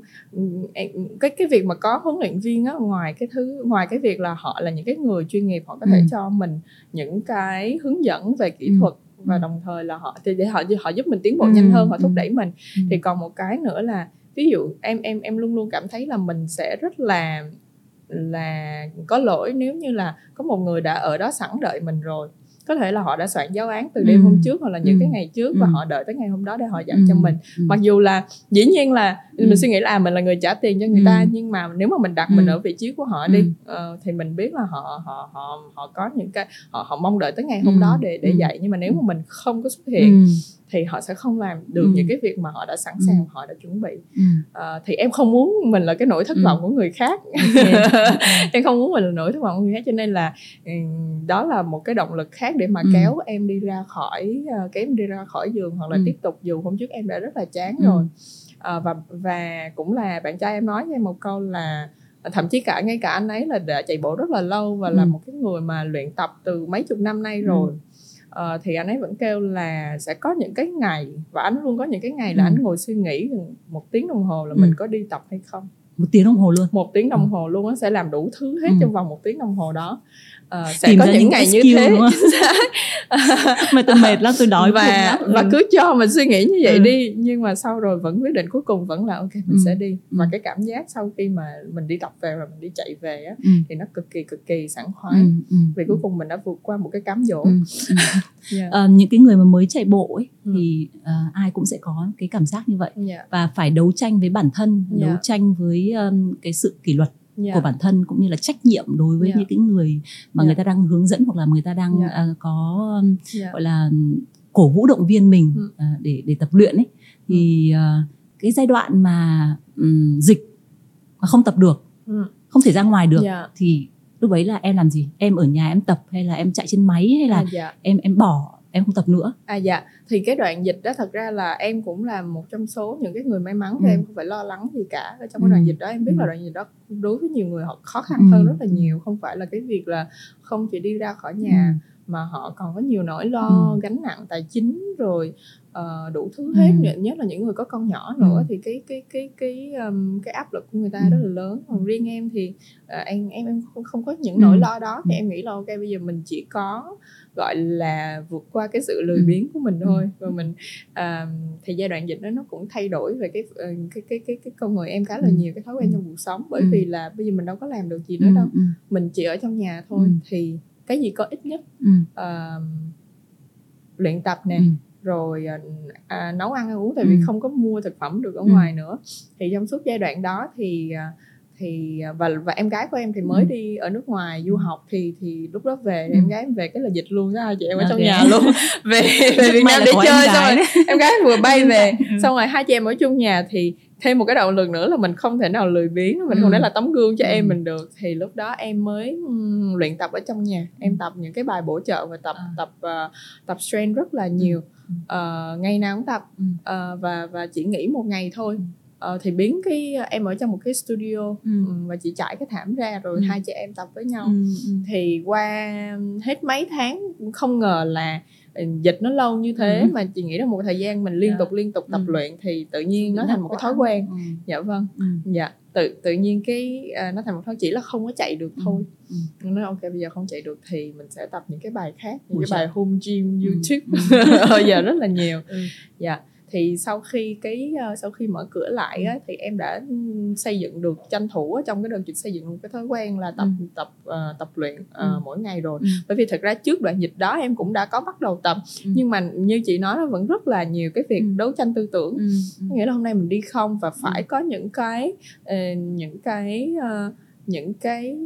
em cái cái việc mà có huấn luyện viên á ngoài cái thứ ngoài cái việc là họ là những cái người chuyên nghiệp họ có thể ừ. cho mình những cái hướng dẫn về kỹ ừ. thuật và ừ. đồng thời là họ thì để họ họ giúp mình tiến bộ ừ. nhanh hơn họ thúc đẩy mình ừ. thì còn một cái nữa là ví dụ em em em luôn luôn cảm thấy là mình sẽ rất là là có lỗi nếu như là có một người đã ở đó sẵn đợi mình rồi có thể là họ đã soạn giáo án từ đêm ừ. hôm trước hoặc là những ừ. cái ngày trước và ừ. họ đợi tới ngày hôm đó để họ dạy ừ. cho mình ừ. mặc dù là dĩ nhiên là ừ. mình suy nghĩ là à, mình là người trả tiền cho người ừ. ta nhưng mà nếu mà mình đặt ừ. mình ở vị trí của họ đi ừ. uh, thì mình biết là họ họ họ họ có những cái họ họ mong đợi tới ngày hôm ừ. đó để để dạy nhưng mà nếu mà mình không có xuất hiện ừ thì họ sẽ không làm được ừ. những cái việc mà họ đã sẵn sàng ừ. họ đã chuẩn bị ừ. à, thì em không muốn mình là cái nỗi thất ừ. vọng của người khác em không muốn mình là nỗi thất vọng của người khác cho nên là ừ, đó là một cái động lực khác để mà ừ. kéo em đi ra khỏi uh, kéo em đi ra khỏi giường hoặc là ừ. tiếp tục dù hôm trước em đã rất là chán ừ. rồi à, và và cũng là bạn trai em nói với em một câu là thậm chí cả ngay cả anh ấy là đã chạy bộ rất là lâu và ừ. là một cái người mà luyện tập từ mấy chục năm nay rồi ừ uh, thì anh ấy vẫn kêu là sẽ có những cái ngày và anh luôn có những cái ngày là ừ. anh ngồi suy nghĩ một tiếng đồng hồ là ừ. mình có đi tập hay không một tiếng đồng hồ luôn một tiếng đồng ừ. hồ luôn nó sẽ làm đủ thứ hết ừ. trong vòng một tiếng đồng hồ đó uh, sẽ Tìm có những ngày như thế mà tôi mệt lắm tôi đói và và ừ. cứ cho mình suy nghĩ như vậy ừ. đi nhưng mà sau rồi vẫn quyết định cuối cùng vẫn là ok mình ừ. sẽ đi và ừ. cái cảm giác sau khi mà mình đi tập về và mình đi chạy về á ừ. thì nó cực kỳ cực kỳ sảng khoái ừ. Ừ. vì cuối cùng mình đã vượt qua một cái cám dỗ ừ. yeah. uh, những cái người mà mới chạy bộ ấy ừ. thì uh, ai cũng sẽ có cái cảm giác như vậy yeah. và phải đấu tranh với bản thân yeah. đấu tranh với um, cái sự kỷ luật yeah. của bản thân cũng như là trách nhiệm đối với yeah. những cái người mà yeah. người ta đang hướng dẫn hoặc là người ta đang yeah. uh, có yeah. gọi là cổ vũ động viên mình ừ. uh, để để tập luyện ấy thì uh, cái giai đoạn mà um, dịch mà không tập được ừ. không thể ra ngoài được yeah. thì lúc ấy là em làm gì em ở nhà em tập hay là em chạy trên máy hay là à, dạ. em em bỏ em không tập nữa à dạ thì cái đoạn dịch đó thật ra là em cũng là một trong số những cái người may mắn thì ừ. em không phải lo lắng gì cả ở trong cái đoạn ừ. dịch đó em biết ừ. là đoạn dịch đó đối với nhiều người họ khó khăn ừ. hơn rất là nhiều không phải là cái việc là không chỉ đi ra khỏi nhà ừ. mà họ còn có nhiều nỗi lo ừ. gánh nặng tài chính rồi uh, đủ thứ hết ừ. nhất là những người có con nhỏ nữa ừ. thì cái cái cái cái um, cái áp lực của người ta ừ. rất là lớn còn riêng em thì uh, em em em không, không có những nỗi ừ. lo đó thì em nghĩ là ok bây giờ mình chỉ có gọi là vượt qua cái sự lười ừ. biếng của mình thôi. Và mình uh, thì giai đoạn dịch đó nó cũng thay đổi về cái uh, cái cái cái cái con người em khá là nhiều cái thói quen trong cuộc sống. Bởi vì là bây giờ mình đâu có làm được gì nữa đâu. mình chỉ ở trong nhà thôi. Thì cái gì có ích nhất uh, luyện tập nè rồi à, à, nấu ăn ăn uống. Tại vì ừ. không có mua thực phẩm được ở ừ. ngoài nữa. Thì trong suốt giai đoạn đó thì à, thì à, và và em gái của em thì mới ừ. đi ở nước ngoài du học thì thì lúc đó về ừ. em gái em về cái là dịch luôn đó chị em ở okay. trong nhà luôn. Về về Việt Nam để chơi xong rồi em gái vừa bay về. ừ. xong rồi hai chị em ở chung nhà thì thêm một cái động lực nữa là mình không thể nào lười biếng mình ừ. không thể là tấm gương cho ừ. em mình được. Thì lúc đó em mới um, luyện tập ở trong nhà. Em tập những cái bài bổ trợ và tập à. tập uh, tập strength rất là nhiều. Uh, ngày nào cũng tập. Uh, và và chỉ nghỉ một ngày thôi uh, thì biến cái em ở trong một cái studio ừ. và chị trải cái thảm ra rồi ừ. hai chị em tập với nhau ừ. ừ. thì qua hết mấy tháng không ngờ là dịch nó lâu như thế ừ. mà chị nghĩ là một thời gian mình liên yeah. Dạ. tục liên tục tập ừ. luyện thì tự nhiên nó thành một cái thói quen ừ. dạ vâng ừ. dạ tự tự nhiên cái uh, nó thành một thói chỉ là không có chạy được ừ. thôi ừ. nói ok bây giờ không chạy được thì mình sẽ tập những cái bài khác những Ủa cái bài home gym ừ. youtube ừ. giờ rất là nhiều ừ. dạ thì sau khi cái uh, sau khi mở cửa lại á, thì em đã xây dựng được tranh thủ trong cái đợt dịch xây dựng một cái thói quen là tập ừ. tập uh, tập luyện uh, ừ. mỗi ngày rồi ừ. bởi vì thật ra trước đoạn dịch đó em cũng đã có bắt đầu tập ừ. nhưng mà như chị nói nó vẫn rất là nhiều cái việc ừ. đấu tranh tư tưởng ừ. Ừ. nghĩa là hôm nay mình đi không và phải ừ. có những cái uh, những cái uh, những cái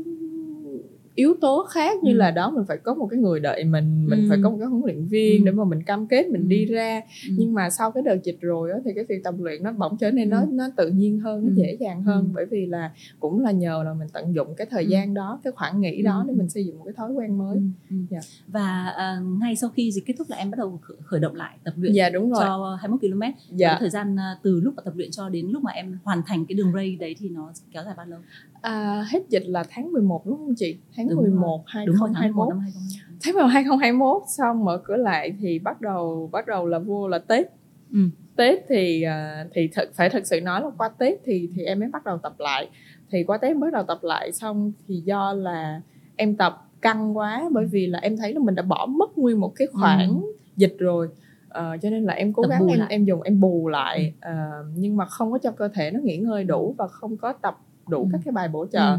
yếu tố khác như Ừ. là đó mình phải có một cái người đợi mình mình Ừ. phải có một cái huấn luyện viên Ừ. để mà mình cam kết mình Ừ. đi ra Ừ. nhưng mà sau cái đợt dịch rồi á, thì cái việc tập luyện nó bỗng trở nên nó Ừ. nó tự nhiên hơn nó Ừ. dễ dàng hơn Ừ. bởi vì là cũng là nhờ là mình tận dụng cái thời Ừ. gian đó cái khoảng nghỉ đó Ừ. để mình xây dựng một cái thói quen mới Ừ, ừ. Dạ. và à, ngay sau khi dịch kết thúc là em bắt đầu khởi- động lại tập luyện dạ đúng rồi cho 21 km dạ thời gian à, từ lúc mà tập luyện cho đến lúc mà em hoàn thành cái đường ray đấy thì nó kéo dài bao lâu à, hết dịch là tháng 11 đúng không chị? Tháng Đúng rồi. 11 đúng rồi tháng 11 2021 năm 2021 tháng 11 2021 xong mở cửa lại thì bắt đầu bắt đầu là vô là Tết. Ừ. Tết thì à, thì thật phải thật sự nói là qua Tết thì thì em mới bắt đầu tập lại. Thì qua Tết mới bắt đầu tập lại xong thì do là em tập căng quá bởi vì là em thấy là mình đã bỏ mất nguyên một cái khoảng dịch rồi. Ờ, cho nên là em cố Tập gắng em lại. em dùng em bù lại. Ờ, nhưng mà không có cho cơ thể nó nghỉ ngơi đủ và không có tập đủ Ừ. các cái bài bổ trợ Ừ.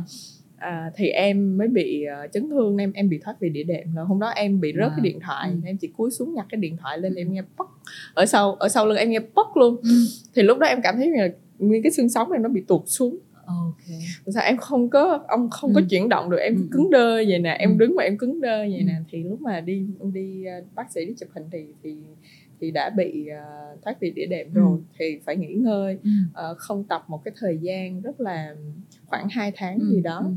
à, thì em mới bị ờ, chấn thương em em bị thoát vị đĩa đệm là hôm đó em bị rớt Wow. cái điện thoại Ừ. em chỉ cúi xuống nhặt cái điện thoại lên Ừ. em nghe póc ở sau ở sau lưng em nghe póc luôn Ừ. thì lúc đó em cảm thấy là nguyên cái xương sống em nó bị tuột xuống ok sao em không có ông không có Ừ. chuyển động được em Ừ. cứng đơ vậy nè em Ừ. đứng mà em cứng đơ vậy Ừ. nè thì lúc mà đi đi ờ, bác sĩ đi chụp hình thì thì thì đã bị ờ, thoát vị đĩa đệm Ừ. rồi thì phải nghỉ ngơi ừ. ờ, không tập một cái thời gian rất là khoảng 2 tháng Ừ. gì đó ừ.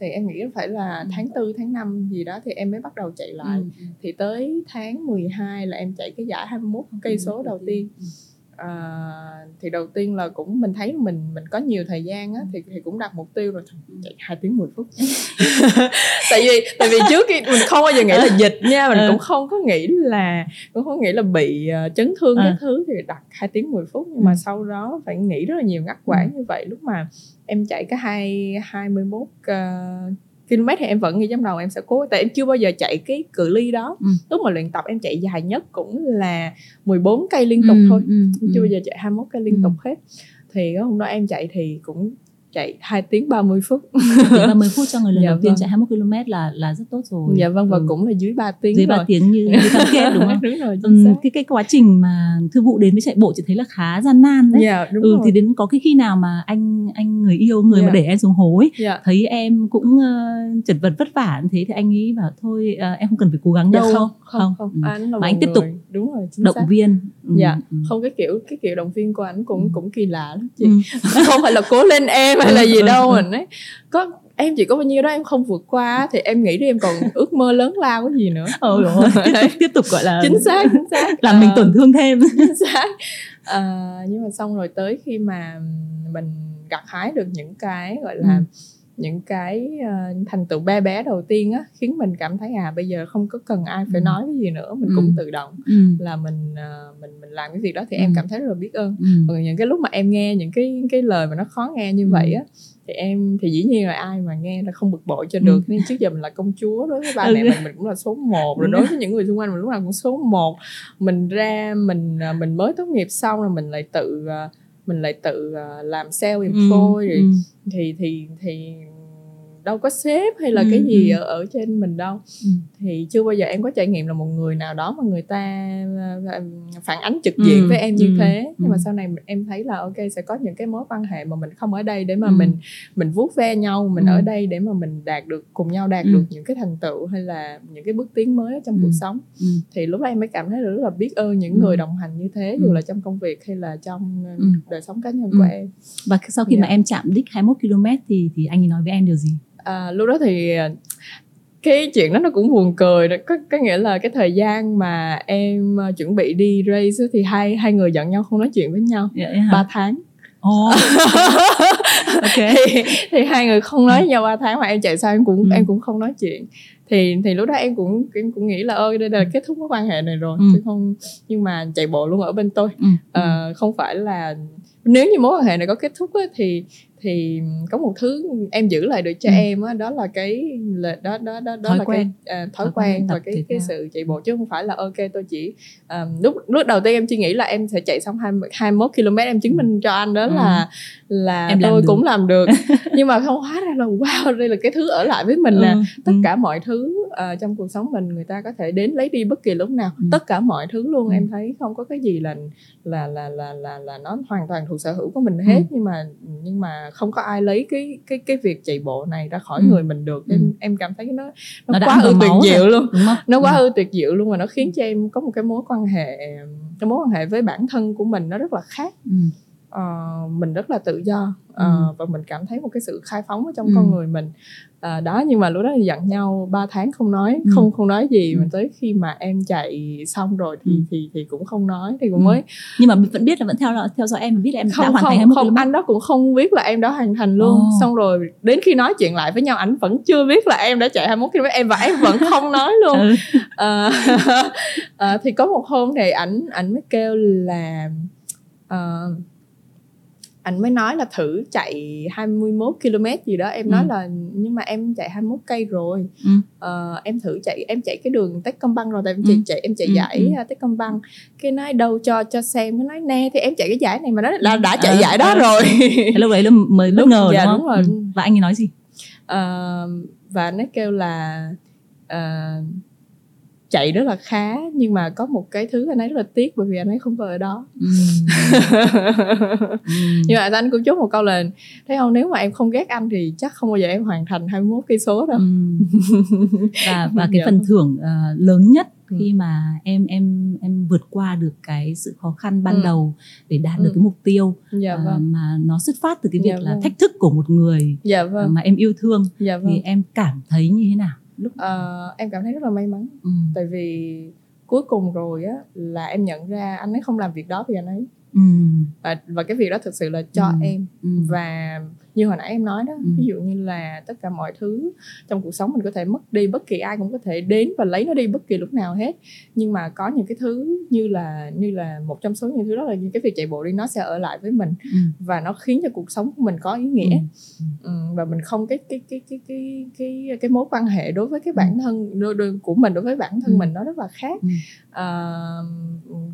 thì em nghĩ phải là Ừ. tháng 4, tháng 5 gì đó thì em mới bắt đầu chạy lại Ừ. Ừ. thì tới tháng 12 là em chạy cái giải 21 cây số đầu tiên Ừ. à, thì đầu tiên là cũng mình thấy mình mình có nhiều thời gian á thì thì cũng đặt mục tiêu rồi Ừ. chạy 2 tiếng 10 phút tại vì tại vì trước khi mình không bao giờ nghĩ là dịch nha mình Ừ. cũng không có nghĩ là cũng không nghĩ là bị ờ, chấn thương Ừ. cái thứ thì đặt 2 tiếng 10 phút nhưng mà Ừ. sau đó phải nghĩ rất là nhiều ngắt quãng như vậy lúc mà em chạy cái hai 21 uh, km thì em vẫn nghĩ trong đầu em sẽ cố tại em chưa bao giờ chạy cái cự ly đó Ừ. lúc mà luyện tập em chạy dài nhất cũng là 14 cây liên tục Ừ, thôi ừ, Em ừ. chưa bao giờ chạy 21 cây liên Ừ. tục hết thì hôm đó em chạy thì cũng chạy 2 tiếng 30 phút Thì 30 phút cho người lần Dạ đầu tiên vâng. chạy 21 km là là rất tốt rồi. dạ vâng và Ừ. cũng là dưới 3 tiếng dưới rồi 3 tiếng như, như cam kết đúng không? đúng rồi Ừ, cái cái quá trình mà thư vụ đến với chạy bộ chị thấy là khá gian nan đấy. dạ đúng ừ rồi thì đến có cái khi nào mà anh anh người yêu người mà Dạ. để em xuống hố ấy dạ thấy em cũng uh, chật vật vất vả như thế thì anh nghĩ bảo thôi ờ, em không cần phải cố gắng Dạ đâu không không không Ừ. anh là Mà anh tiếp tục người- đúng rồi động xác viên ừ. Dạ. ừ. không cái kiểu cái kiểu động viên của anh cũng Ừ. cũng kỳ lạ lắm chị không phải là cố lên em hay là Ừ, gì ừ, đâu ừ. mình ấy có em chỉ có bao nhiêu đó em không vượt qua thì em nghĩ đi em còn ước mơ lớn lao cái gì nữa. Dồi ôi, tiếp tục tiếp tục gọi là chính xác chính xác. làm mình Ờ, tổn thương thêm. Chính xác. À, nhưng mà xong rồi tới khi mà mình gặt hái được những cái gọi là Ừ. những cái ờ, thành tựu bé bé đầu tiên á khiến mình cảm thấy à bây giờ không có cần ai phải Ừ. nói cái gì nữa mình Ừ. cũng tự động ừ. là mình ờ, mình mình làm cái việc đó thì Ừ. em cảm thấy rất là biết ơn Ừ. còn những cái lúc mà em nghe những cái cái lời mà nó khó nghe như Ừ. vậy á thì em thì dĩ nhiên là ai mà nghe là không bực bội cho Ừ. được nên trước giờ mình là công chúa đối với ba Ừ. mẹ mình mình cũng là số 1 rồi Ừ. đối với những người xung quanh mình lúc nào cũng số 1 mình ra mình à, mình mới tốt nghiệp xong rồi mình lại tự à, mình lại tự à, làm self Ừ. employed rồi Ừ. thì thì thì đâu có sếp hay là Ừ, cái gì ừ. ở ở trên mình đâu Ừ. thì chưa bao giờ em có trải nghiệm là một người nào đó mà người ta à, à, phản ánh trực Ừ, diện với em như ừ, thế nhưng mà ừ. sau này em thấy là ok sẽ có những cái mối quan hệ mà mình không ở đây để mà Ừ. mình mình vuốt ve nhau mình Ừ. ở đây để mà mình đạt được cùng nhau đạt Ừ. được những cái thành tựu hay là những cái bước tiến mới trong Ừ. cuộc sống Ừ. thì lúc đó em mới cảm thấy rất là biết ơn những Ừ. người đồng hành như thế dù Ừ. là trong công việc hay là trong Ừ. đời sống cá nhân Ừ. của em và sau khi Dạ. mà em chạm đích 21 km thì thì anh ấy nói với em điều gì à, lúc đó thì à, cái chuyện đó nó cũng buồn cười đó. có có nghĩa là cái thời gian mà em à, chuẩn bị đi race thì hai hai người giận nhau không nói chuyện với nhau ba tháng Ồ. ok thì, thì hai người không nói nhau ba tháng mà em chạy sao em cũng Ừ. em cũng không nói chuyện thì thì lúc đó em cũng em cũng nghĩ là ơi đây là kết thúc mối quan hệ này rồi Ừ. chứ không nhưng mà chạy bộ luôn ở bên tôi ừ. Ờ, không phải là nếu như mối quan hệ này có kết thúc á, thì thì có một thứ em giữ lại được cho Ừ. em á đó là cái là đó đó đó đó Thói là quen. cái à, thói Thói quen và cái cái sự chạy bộ chứ không phải là ok tôi chỉ um, lúc lúc đầu tiên em chỉ nghĩ là em sẽ chạy xong 20, 21 km em chứng minh cho anh đó Ừ. là là Em tôi cũng làm được nhưng mà không hóa ra là wow đây là cái thứ ở lại với mình nè Ừ, tất ừ. cả mọi thứ ờ, trong cuộc sống mình người ta có thể đến lấy đi bất kỳ lúc nào Ừ. tất cả mọi thứ luôn Ừ. em thấy không có cái gì là là là là là là nó hoàn toàn thuộc thuộc sở hữu của mình hết Ừ. nhưng mà nhưng mà không có ai lấy cái cái cái việc chạy bộ này ra khỏi Ừ. người mình được em Ừ. em cảm thấy nó nó, Nó quá ư tuyệt diệu luôn nó quá Ừ. ư tuyệt diệu luôn và nó khiến cho em có một cái mối quan hệ cái mối quan hệ với bản thân của mình nó rất là khác Ừ. Ờ, mình rất là tự do Ờ, Ừ. và mình cảm thấy một cái sự khai phóng ở trong Ừ. con người mình Ờ, đó nhưng mà lúc đó thì giận nhau 3 tháng không nói Ừ. không không nói gì Ừ. mà tới khi mà em chạy xong rồi thì Ừ. thì thì cũng không nói thì cũng Ừ. mới nhưng mà vẫn biết là vẫn theo theo dõi em biết là em đã không hoàn thành không 21 không km anh đó cũng không biết là em đã hoàn thành luôn Ồ. xong rồi đến khi nói chuyện lại với nhau anh vẫn chưa biết là em đã chạy 21 km em và em vẫn không nói luôn ừ. Ờ, ờ, thì có một hôm thì ảnh ảnh mới kêu là ờ, ảnh mới nói là thử chạy 21 km gì đó em nói Ừ. là nhưng mà em chạy 21 cây rồi Ừ. Ờ, em thử chạy em chạy cái đường Techcombank rồi tại em chạy, Ừ. chạy em chạy Ừ, giải ừ. uh, Techcombank cái nói đâu cho cho xem cái nói nè thì em chạy cái giải này mà nó là đã chạy Ờ, giải đó ờ. rồi lúc đấy là mới bất Lúc- ngờ dạ, đúng đúng rồi. Ừ. và anh ấy nói gì Ờ, và nó kêu là ờ, chạy rất là khá nhưng mà có một cái thứ anh ấy rất là tiếc bởi vì anh ấy không có ở đó ừ. Ừ. nhưng mà anh cũng chốt một câu là thấy không nếu mà em không ghét anh thì chắc không bao giờ em hoàn thành 21 cây số đâu Ừ. và và cái Dạ. phần thưởng ờ, lớn nhất Ừ. khi mà em em em vượt qua được cái sự khó khăn ban Ừ. đầu để đạt Ừ. được cái mục tiêu dạ ờ, vâng mà nó xuất phát từ cái việc Dạ là vâng. thách thức của một người dạ ờ, vâng mà em yêu thương dạ vâng thì em cảm thấy như thế nào lúc Ờ, em cảm thấy rất là may mắn ừ. tại vì cuối cùng rồi á là em nhận ra anh ấy không làm việc đó vì anh ấy Ừ. và, và cái việc đó thực sự là cho Ừ. em Ừ. và như hồi nãy em nói đó Ừ. ví dụ như là tất cả mọi thứ trong cuộc sống mình có thể mất đi bất kỳ ai cũng có thể đến và lấy nó đi bất kỳ lúc nào hết nhưng mà có những cái thứ như là như là một trong số những thứ đó là những cái việc chạy bộ đi nó sẽ ở lại với mình Ừ. và nó khiến cho cuộc sống của mình có ý nghĩa Ừ. ừ, và mình không cái cái cái cái cái cái cái mối quan hệ đối với cái bản thân đôi, đôi của mình đối với bản thân Ừ. mình nó rất là khác Ừ. Ờ,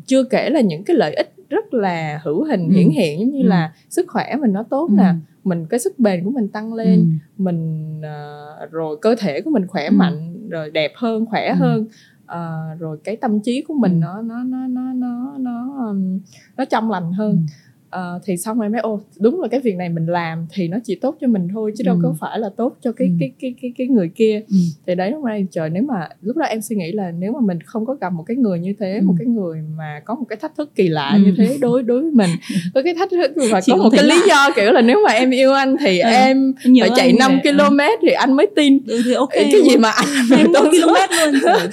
chưa kể là những cái lợi ích rất là hữu hình Ừ. hiển hiện giống như Ừ. là sức khỏe mình nó tốt Ừ. nè mình cái sức bền của mình tăng lên Ừ. mình ờ, rồi cơ thể của mình khỏe Ừ. mạnh rồi đẹp hơn khỏe Ừ. hơn Ờ, rồi cái tâm trí của mình Ừ. nó nó nó nó nó nó um, nó trong lành hơn Ừ. Ờ, thì xong rồi mới ô đúng là cái việc này mình làm thì nó chỉ tốt cho mình thôi chứ đâu Ừ. có phải là tốt cho cái Ừ. cái cái cái cái người kia Ừ. thì đấy lúc này trời nếu mà lúc đó em suy nghĩ là nếu mà mình không có gặp một cái người như thế Ừ. một cái người mà có một cái thách thức kỳ lạ Ừ. như thế đối đối với mình có cái thách thức và Chị có một cái thấy lý do kiểu là nếu mà em yêu anh thì Ừ. em Em nhớ phải chạy anh như 5 vậy. km thì anh mới tin ừ, thì ok cái gì mà anh em phải một tốn km luôn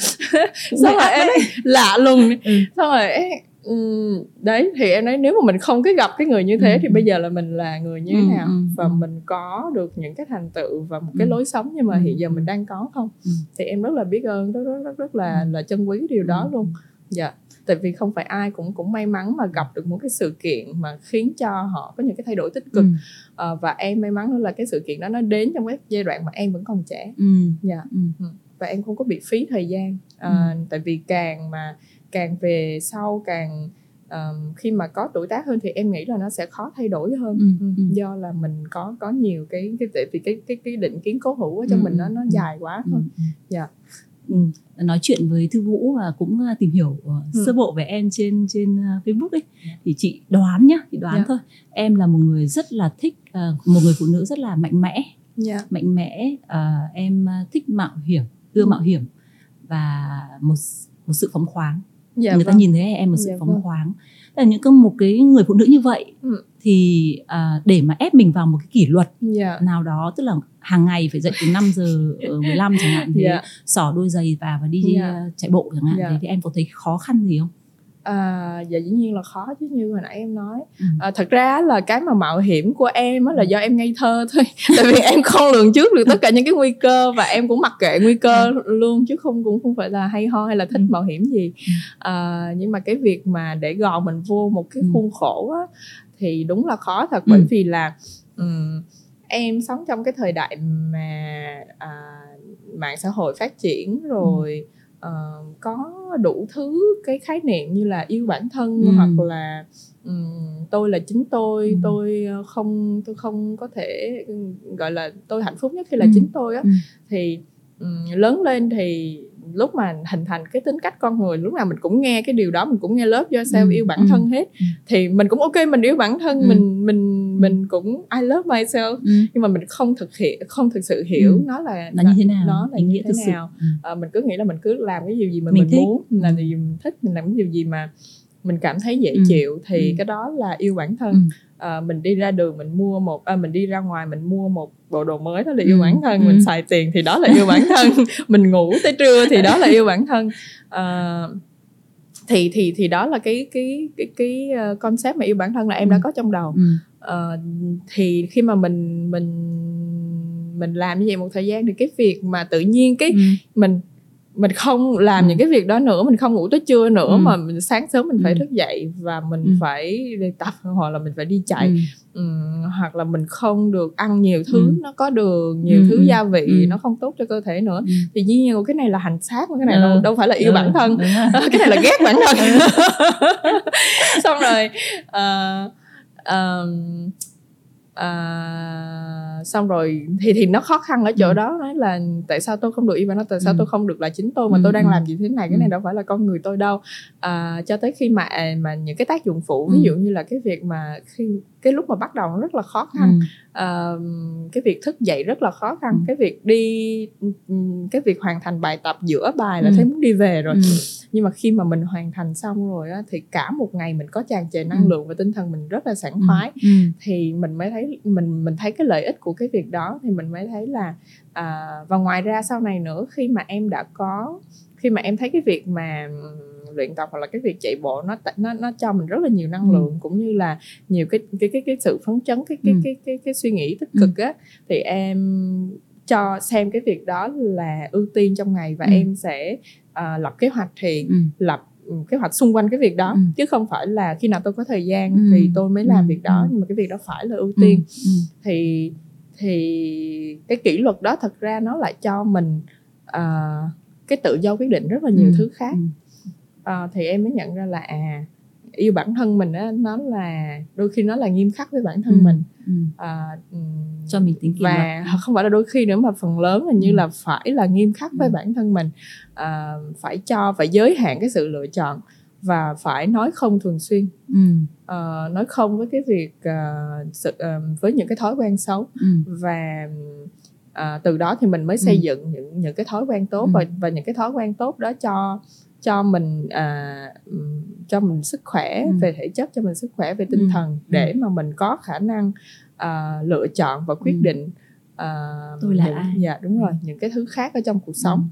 cũng xong rồi em nói lạ lùng Ừ. xong rồi ừm, đấy thì em nói nếu mà mình không cái gặp cái người như thế Ừ. thì bây giờ là mình là người như thế Ừ, nào ừ, và ừ. mình có được những cái thành tựu và một cái Ừ. lối sống nhưng mà Ừ. hiện giờ mình đang có không Ừ. thì em rất là biết ơn rất rất rất, rất là Ừ. là trân quý cái điều đó Ừ. luôn dạ tại vì không phải ai cũng cũng may mắn mà gặp được một cái sự kiện mà khiến cho họ có những cái thay đổi tích cực Ừ. Ờ, và em may mắn nữa là cái sự kiện đó nó đến trong cái giai đoạn mà em vẫn còn trẻ Ừ. dạ Ừ. và em không có bị phí thời gian à, tại vì càng mà càng về sau càng ờm, khi mà có tuổi tác hơn thì em nghĩ là nó sẽ khó thay đổi hơn Ừ, Ừ, ừ. do là mình có có nhiều cái cái tại vì cái cái cái định kiến cố hữu ở trong Ừ, mình nó nó ừ. dài quá Ừ. thôi. Dạ. Ừ. nói chuyện với thư vũ và cũng tìm hiểu uh, Ừ. sơ bộ về em trên trên facebook ấy thì chị đoán nhá chị đoán Dạ. thôi em là một người rất là thích uh, một người phụ nữ rất là mạnh mẽ dạ mạnh mẽ uh, em thích mạo hiểm ưa Ừ. mạo hiểm và một một sự phóng khoáng dạ người ta vâng. nhìn thấy em một sự Dạ phóng vâng. khoáng Tức là những cái một cái người phụ nữ như vậy Ừ. thì à, để mà ép mình vào một cái kỷ luật dạ nào đó tức là hàng ngày phải dậy từ 5 giờ ờ, 15 chẳng hạn thế dạ xỏ đôi giày vào và đi Dạ. ờ, chạy bộ chẳng hạn thế thì em có thấy khó khăn gì không? À, dạ dĩ nhiên là khó chứ như hồi nãy em nói Ừ. à, thật ra là cái mà mạo hiểm của em á là do em ngây thơ thôi tại vì em không lường trước được tất cả những cái nguy cơ và em cũng mặc kệ nguy cơ luôn chứ không cũng không phải là hay ho hay là thích Ừ. mạo hiểm gì Ừ. à, nhưng mà cái việc mà để gò mình vô một cái Ừ. khuôn khổ á thì đúng là khó thật bởi Ừ. vì là ừm, em sống trong cái thời đại mà à, mạng xã hội phát triển rồi ờ, có đủ thứ cái khái niệm như là yêu bản thân Ừ. hoặc là ừm, tôi là chính tôi Ừ. tôi ờ, không tôi không có thể gọi là tôi hạnh phúc nhất khi là Ừ. chính tôi á Ừ. thì ừm, lớn lên thì lúc mà hình thành cái tính cách con người lúc nào mình cũng nghe cái điều đó mình cũng nghe lớp do sao Ừ, yêu bản ừ, thân hết ừ. thì mình cũng ok mình yêu bản thân Ừ. mình mình mình cũng I love myself ừ. nhưng mà mình không thực hiện không thực sự hiểu Ừ. nó là nó như thế nào nó là như nghĩa thế sự nào ừ. Ờ, mình cứ nghĩ là mình cứ làm cái điều gì mà Mình mình, thích. muốn mình làm Ừ. điều gì mình thích mình làm cái điều gì mà mình cảm thấy dễ Ừ. chịu thì Ừ. cái đó là yêu bản thân Ừ. Ờ, mình đi ra đường mình mua một à, mình đi ra ngoài mình mua một bộ đồ mới đó là yêu Ừ. bản thân Ừ. mình xài tiền thì đó là yêu bản thân mình ngủ tới trưa thì đó là yêu bản thân Ờ, thì thì thì đó là cái cái cái cái ờ, concept mà yêu bản thân là em đã Ừ. có trong đầu Ừ. Ờ, thì khi mà mình mình mình làm như vậy một thời gian thì cái việc mà tự nhiên cái Ừ. mình mình không làm Ừ. những cái việc đó nữa mình không ngủ tới trưa nữa Ừ. mà mình sáng sớm mình phải Ừ. thức dậy và mình Ừ. phải đi tập hoặc là mình phải đi chạy Ừ. Ừm, hoặc là mình không được ăn nhiều thứ Ừ. nó có đường nhiều Ừ, thứ ừ, gia vị ừ. nó không tốt cho cơ thể nữa Ừ. thì dĩ nhiên cái này là hành xác cái này Ừ. đâu, đâu phải là yêu Ừ, bản thân cái này là ghét bản thân xong rồi ờ, ờm, ờ, xong rồi thì thì nó khó khăn ở chỗ Ừ. đó nói là tại sao tôi không được yêu bản thân tại sao Ừ. tôi không được là chính tôi mà Ừ, tôi đang ừ. làm gì thế này cái Ừ. này đâu phải là con người tôi đâu à, cho tới khi mà à, mà những cái tác dụng phụ Ừ. ví dụ như là cái việc mà khi cái lúc mà bắt đầu nó rất là khó khăn Ừ. Ờ, cái việc thức dậy rất là khó khăn Ừ. cái việc đi cái việc hoàn thành bài tập giữa bài là Ừ. thấy muốn đi về rồi Ừ. nhưng mà khi mà mình hoàn thành xong rồi á, thì cả một ngày mình có tràn trề năng Ừ. lượng và tinh thần mình rất là sảng Ừ. khoái Ừ. thì mình mới thấy mình mình thấy cái lợi ích của cái việc đó thì mình mới thấy là à, và ngoài ra sau này nữa khi mà em đã có khi mà em thấy cái việc mà luyện tập hoặc là cái việc chạy bộ nó nó nó cho mình rất là nhiều năng Ừ. lượng cũng như là nhiều cái cái cái cái sự phấn chấn cái cái Ừ. cái cái cái suy nghĩ tích Ừ. cực á thì em cho xem cái việc đó là ưu tiên trong ngày và Ừ. em sẽ à, lập kế hoạch thì Ừ. lập ừ, kế hoạch xung quanh cái việc đó Ừ. chứ không phải là khi nào tôi có thời gian Ừ. thì tôi mới làm Ừ. việc đó Ừ. nhưng mà cái việc đó phải là ưu Ừ. tiên Ừ. thì thì cái kỷ luật đó thật ra nó lại cho mình à, cái tự do quyết định rất là nhiều Ừ. thứ khác Ừ. à, thì em mới nhận ra là à yêu bản thân mình á nó là đôi khi nó là nghiêm khắc với bản thân Ừ. mình Ừ. à, ừm, cho mình tính và không phải là đôi khi nữa mà phần lớn là như Ừ. là phải là nghiêm khắc với Ừ. bản thân mình à, phải cho phải giới hạn cái sự lựa chọn và phải nói không thường xuyên ừ. Ờ, nói không với cái việc ờ, sự, ờ, với những cái thói quen xấu Ừ. và à, từ đó thì mình mới xây Ừ. dựng những những cái thói quen tốt Ừ. và và những cái thói quen tốt đó cho cho mình à, cho mình sức khỏe Ừ. về thể chất cho mình sức khỏe về tinh Ừ. thần để mà mình có khả năng à, lựa chọn và quyết Ừ. định à, Tôi là những, ai? dạ đúng rồi những cái thứ khác ở trong cuộc sống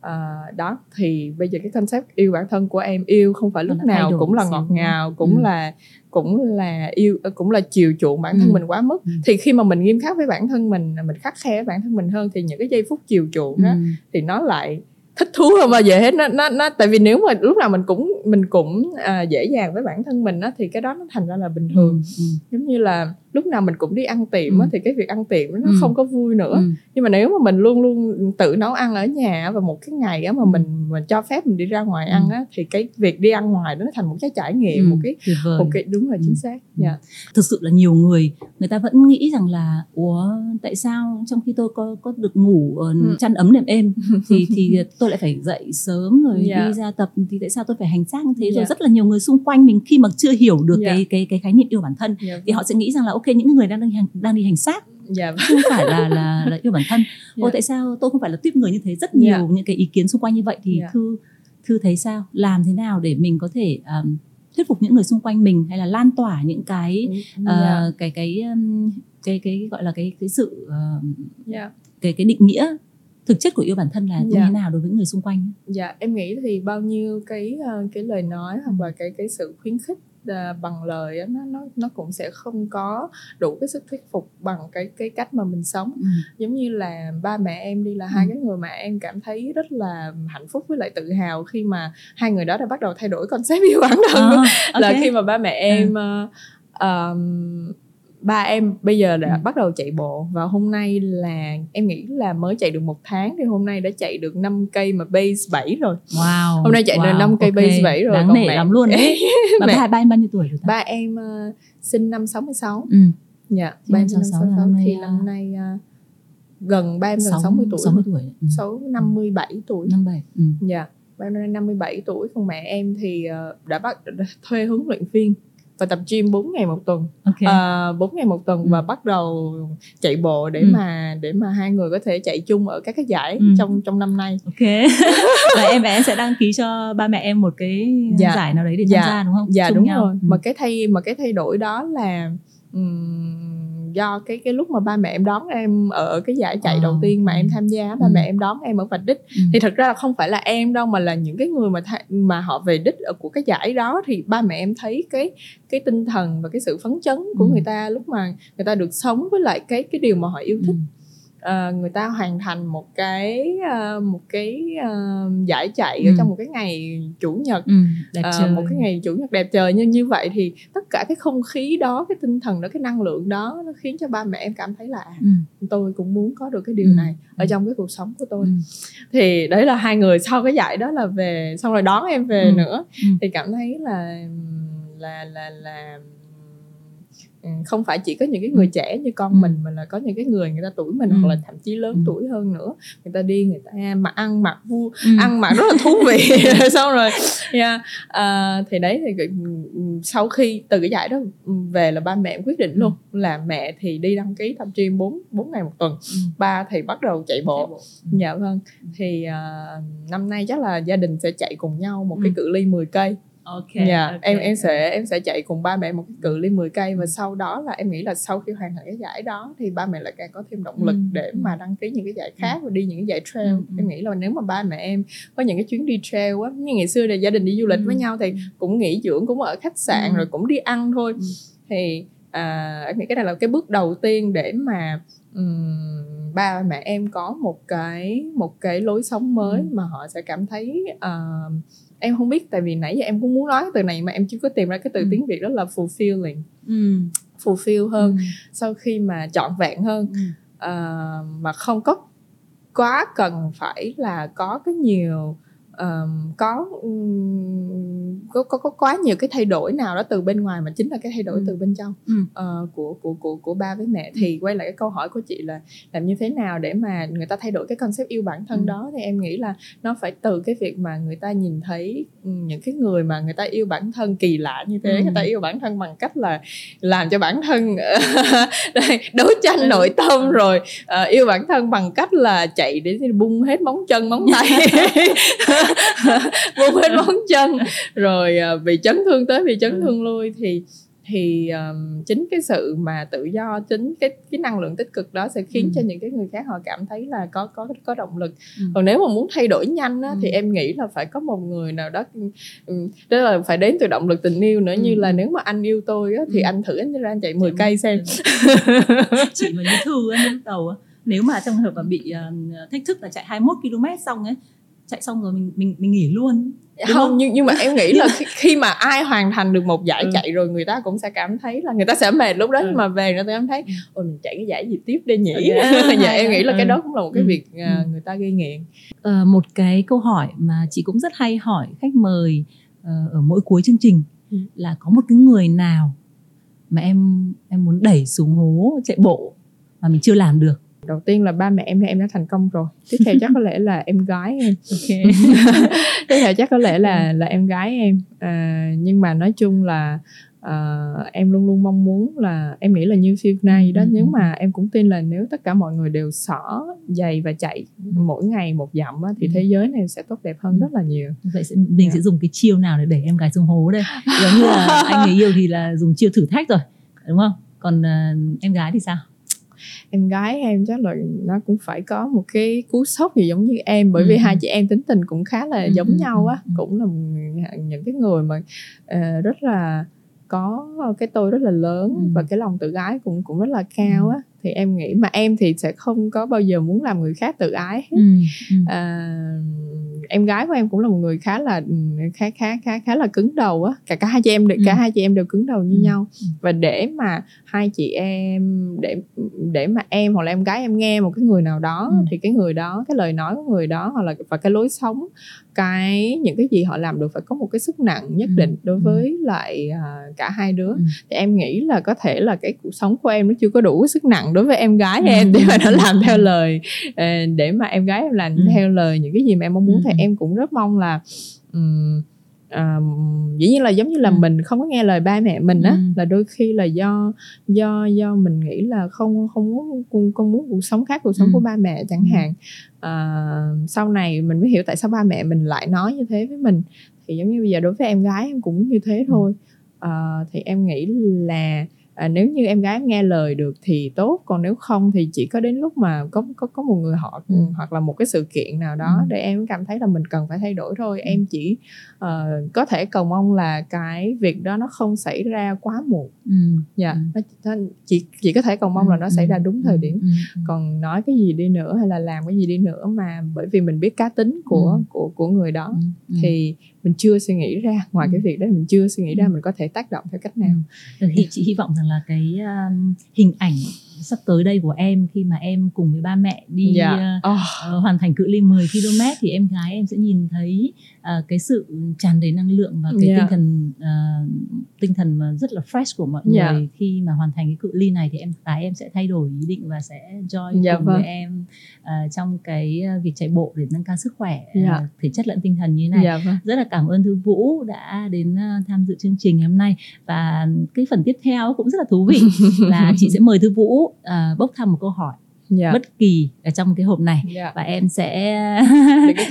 Ừ. à, đó thì bây giờ cái concept yêu bản thân của em yêu không phải lúc nào cũng là ngọt ngào cũng Ừ. là cũng là yêu cũng là chiều chuộng bản thân Ừ. mình quá mức Ừ. thì khi mà mình nghiêm khắc với bản thân mình mình khắc khe với bản thân mình hơn thì những cái giây phút chiều chuộng đó Ừ. thì nó lại thích thú hơn bao giờ hết nó nó nó tại vì nếu mà lúc nào mình cũng mình cũng à, dễ dàng với bản thân mình á thì cái đó nó thành ra là bình thường Ừ. giống như là lúc nào mình cũng đi ăn tiệm Ừ. thì cái việc ăn tiệm nó Ừ. không có vui nữa Ừ. nhưng mà nếu mà mình luôn luôn tự nấu ăn ở nhà và một cái ngày á mà Ừ. mình mình cho phép mình đi ra ngoài Ừ. ăn á thì cái việc đi ăn ngoài đó nó thành một cái trải nghiệm Ừ. một cái một cái đúng là Ừ. chính xác dạ thực sự là nhiều người người ta vẫn nghĩ rằng là ủa tại sao trong khi tôi có có được ngủ Ừ. chăn ấm nệm êm thì thì tôi lại phải dậy sớm rồi Dạ. đi ra tập thì tại sao tôi phải hành xác như thế rồi Dạ. rất là nhiều người xung quanh mình khi mà chưa hiểu được Dạ. cái cái cái khái niệm yêu bản thân dạ thì họ sẽ nghĩ rằng là ok những người đang đi hành, đang đi hành xác dạ chứ không phải là là là yêu bản thân ôi Dạ. tại sao tôi không phải là tuyếp người như thế rất nhiều Dạ. những cái ý kiến xung quanh như vậy thì Dạ. thư thư thấy sao làm thế nào để mình có thể um, thuyết phục những người xung quanh mình hay là lan tỏa những cái dạ Ờ, cái cái um, cái cái gọi là cái cái sự ờ, dạ cái cái định nghĩa thực chất của yêu bản thân là như Dạ. thế nào đối với người xung quanh dạ em nghĩ thì bao nhiêu cái ờ, cái lời nói hoặc Ừ. là cái cái sự khuyến khích bằng lời nó nó nó cũng sẽ không có đủ cái sức thuyết phục bằng cái cái cách mà mình sống ừ. giống như là ba mẹ em đi là Ừ. hai cái người mà em cảm thấy rất là hạnh phúc với lại tự hào khi mà hai người đó đã bắt đầu thay đổi concept yêu bản thân À, là ok. khi mà ba mẹ em ờ, ờm, ba em bây giờ đã Ừ. bắt đầu chạy bộ và hôm nay là em nghĩ là mới chạy được một tháng thì hôm nay đã chạy được 5 cây mà base 7 rồi. Wow hôm nay chạy được wow, năm cây ok. base 7 rồi đáng còn nể mẹ- lắm luôn đấy. Bà mẹ- ba ba em bao nhiêu tuổi rồi ta? Ba em ờ, sinh năm 66 ừ. dạ ba năm em sinh năm 66 là 66 năm thì năm nay ờ, gần ba em gần 60 tuổi. 60 tuổi ừ. 6 57 tuổi. 57 ừ. dạ ba em năm nay 57 tuổi. Còn mẹ em thì ờ, đã bắt đã thuê huấn luyện viên và tập gym 4 ngày một tuần ok à, 4 ngày một tuần Ừ. và bắt đầu chạy bộ để Ừ. mà để mà hai người có thể chạy chung ở các cái giải Ừ. trong trong năm nay ok và em và em sẽ đăng ký cho ba mẹ em một cái Dạ. giải nào đấy để tham Dạ. gia đúng không dạ Chung đúng nhau. rồi Ừ. mà cái thay mà cái thay đổi đó là ừm, do cái cái lúc mà ba mẹ em đón em ở cái giải chạy Ờ. đầu tiên mà em tham gia ba Ừ. mẹ em đón em ở vạch đích Ừ. thì thật ra là không phải là em đâu mà là những cái người mà tha, mà họ về đích ở của cái giải đó thì ba mẹ em thấy cái cái tinh thần và cái sự phấn chấn của Ừ. người ta lúc mà người ta được sống với lại cái cái điều mà họ yêu thích Ừ. Ờ, người ta hoàn thành một cái ờ, một cái ờ, giải chạy ở Ừ. trong một cái ngày chủ nhật Ừ. đẹp Ờ, trời một cái ngày chủ nhật đẹp trời như như vậy thì tất cả cái không khí đó cái tinh thần đó cái năng lượng đó nó khiến cho ba mẹ em cảm thấy là à, ừ. tôi cũng muốn có được cái điều Ừ. này ở Ừ. trong cái cuộc sống của tôi Ừ. thì đấy là hai người sau cái giải đó là về xong rồi đón em về Ừ. nữa Ừ. thì cảm thấy là là là là không phải chỉ có những cái người trẻ như con Ừ. mình mà là có những cái người người ta tuổi mình Ừ. hoặc là thậm chí lớn Ừ. tuổi hơn nữa người ta đi người ta mặc ăn mặc vui Ừ. ăn mặc rất là thú vị xong rồi yeah. à, thì đấy thì cái- sau khi từ cái giải đó về là ba mẹ quyết định Ừ. luôn là mẹ thì đi đăng ký tập gym 4, 4 ngày một tuần Ừ. ba thì bắt đầu chạy bộ Chạy bộ. dạ vâng thì à, năm nay chắc là gia đình sẽ chạy cùng nhau một cái Ừ. cự ly 10 cây ok dạ ok. em em sẽ em sẽ chạy cùng ba mẹ một cái cự ly 10 cây và Ừ. sau đó là em nghĩ là sau khi hoàn thành cái giải đó thì ba mẹ lại càng có thêm động lực Ừ. để Ừ. mà đăng ký những cái giải khác và đi những cái giải trail Ừ. Ừ. em nghĩ là nếu mà ba mẹ em có những cái chuyến đi trail á như ngày xưa là gia đình đi du lịch Ừ. với nhau thì cũng nghỉ dưỡng cũng ở khách sạn Ừ. rồi cũng đi ăn thôi Ừ. thì à, em nghĩ cái này là cái bước đầu tiên để mà ừm, ba mẹ em có một cái một cái lối sống mới Ừ. mà họ sẽ cảm thấy à, em không biết tại vì nãy giờ em cũng muốn nói cái từ này mà em chưa có tìm ra cái từ Ừ. tiếng việt đó là fulfilling ừ. fulfill hơn Ừ. sau khi mà trọn vẹn hơn Ừ. à, mà không có quá cần phải là có cái nhiều ờm, có, ừm, có có có quá nhiều cái thay đổi nào đó từ bên ngoài mà chính là cái thay đổi Ừ. từ bên trong Ừ. ờ, của của của của ba với mẹ thì quay lại cái câu hỏi của chị là làm như thế nào để mà người ta thay đổi cái concept yêu bản thân Ừ. đó thì em nghĩ là nó phải từ cái việc mà người ta nhìn thấy ừ, những cái người mà người ta yêu bản thân kỳ lạ như thế Ừ. người ta yêu bản thân bằng cách là làm cho bản thân đấu tranh Ừ. nội tâm rồi ờ, yêu bản thân bằng cách là chạy để bung hết móng chân móng tay bung hết móng chân rồi ờ, bị chấn thương tới bị chấn Ừ. thương lui thì thì um, chính cái sự mà tự do chính cái cái năng lượng tích cực đó sẽ khiến Ừ. cho những cái người khác họ cảm thấy là có có có động lực Ừ. còn nếu mà muốn thay đổi nhanh á, Ừ. thì em nghĩ là phải có một người nào đó um, đó là phải đến từ động lực tình yêu nữa Ừ. như là nếu mà anh yêu tôi á, thì Ừ. anh thử anh ra anh chạy 10 cây xem chị mà như thư á đầu á nếu mà trong hợp mà bị ờ, thách thức là chạy 21 km xong ấy chạy xong rồi mình mình mình nghỉ luôn Đúng không, không? nhưng nhưng mà em nghĩ là khi, mà ai hoàn thành được một giải Ừ. chạy rồi người ta cũng sẽ cảm thấy là người ta sẽ mệt lúc đó Ừ. nhưng mà về người ta cảm thấy Ừ. ôi mình chạy cái giải gì tiếp đi nhỉ Ừ. dạ em nghĩ là cái Ừ. đó cũng là một cái việc à, Ừ. người ta gây nghiện Ờ, một cái câu hỏi mà chị cũng rất hay hỏi khách mời ờ, ở mỗi cuối chương trình Ừ. là có một cái người nào mà em em muốn đẩy xuống hố chạy bộ mà mình chưa làm được đầu tiên là ba mẹ em là em đã thành công rồi. Tiếp theo chắc có lẽ là em gái em. Ok. Tiếp theo chắc có lẽ là là em gái em. À, nhưng mà nói chung là à, em luôn luôn mong muốn là em nghĩ là như phiêu nay đó Ừ, nếu mà em cũng tin là nếu tất cả mọi người đều xỏ giày và chạy mỗi ngày một dặm á, thì Ừ. thế giới này sẽ tốt đẹp hơn Ừ. rất là nhiều. Vậy sẽ, mình Dạ. sẽ dùng cái chiêu nào để đẩy em gái xuống hố đây? Giống như là anh người yêu thì là dùng chiêu thử thách rồi đúng không? Còn ờ, em gái thì sao em gái em chắc là nó cũng phải có một cái cú sốc gì giống như em bởi Ừ, vì ừ. hai chị em tính tình cũng khá là Ừ, giống ừ, nhau á ừ, ừ. cũng là những cái người mà ờ, rất là có cái tôi rất là lớn Ừ. và cái lòng tự ái cũng cũng rất là cao á thì em nghĩ mà em thì sẽ không có bao giờ muốn làm người khác tự ái hết. ừ, ừ. À, em gái của em cũng là một người khá là khá khá khá khá là cứng đầu á cả cả hai chị em đều- cả Ừ. hai chị em đều cứng đầu như Ừ. nhau Ừ. và để mà hai chị em để để mà em hoặc là em gái em nghe một cái người nào đó Ừ. thì cái người đó cái lời nói của người đó hoặc là và cái lối sống cái những cái gì họ làm được phải có một cái sức nặng nhất Ừ. định đối Ừ. với lại à, cả hai đứa Ừ. thì em nghĩ là có thể là cái cuộc sống của em nó chưa có đủ sức nặng đối với em gái Ừ. em để mà nó làm theo lời ờ, để mà em gái em làm Ừ. theo lời những cái gì mà em mong muốn Ừ. thì em cũng rất mong là ừm, ờm, dĩ nhiên là giống như là Ừ. mình không có nghe lời ba mẹ mình á Ừ. là đôi khi là do do do mình nghĩ là không không muốn con con muốn cuộc sống khác cuộc sống Ừ. của ba mẹ chẳng Ừ. hạn Ờ, sau này mình mới hiểu tại sao ba mẹ mình lại nói như thế với mình thì giống như bây giờ đối với em gái em cũng như thế thôi Ờ, thì em nghĩ là à, nếu như em gái nghe lời được thì tốt còn nếu không thì chỉ có đến lúc mà có có có một người họ Ừ. hoặc là một cái sự kiện nào đó Ừ. để em cảm thấy là mình cần phải thay đổi thôi Ừ. em chỉ ờ, có thể cầu mong là cái việc đó nó không xảy ra quá muộn ừ. dạ Ừ. nó, nó chỉ chỉ có thể cầu mong là nó xảy ra đúng thời điểm Ừ. Ừ. còn nói cái gì đi nữa hay là làm cái gì đi nữa mà bởi vì mình biết cá tính của Ừ. của của người đó Ừ. Ừ. thì mình chưa suy nghĩ ra ngoài Ừ. cái việc đó mình chưa suy nghĩ ra Ừ. mình có thể tác động theo cách nào Ừ, thì chị hy vọng rằng là cái uh, hình ảnh sắp tới đây của em khi mà em cùng với ba mẹ đi dạ uh, oh, ờ, hoàn thành cự ly 10 km thì em gái em sẽ nhìn thấy ờ, cái sự tràn đầy năng lượng và cái Yeah. tinh thần ờ, tinh thần mà rất là fresh của mọi người Yeah. khi mà hoàn thành cái cự ly này thì em gái em sẽ thay đổi ý định và sẽ join Dạ cùng vâng. với em ờ, trong cái việc chạy bộ để nâng cao sức khỏe Yeah. thể chất lẫn tinh thần như thế này dạ vâng rất là cảm ơn Thư Vũ đã đến ờ, tham dự chương trình ngày hôm nay và cái phần tiếp theo cũng rất là thú vị là chị sẽ mời Thư Vũ ờ, bốc thăm một câu hỏi dạ. bất kỳ ở trong cái hộp này. Dạ. Và em sẽ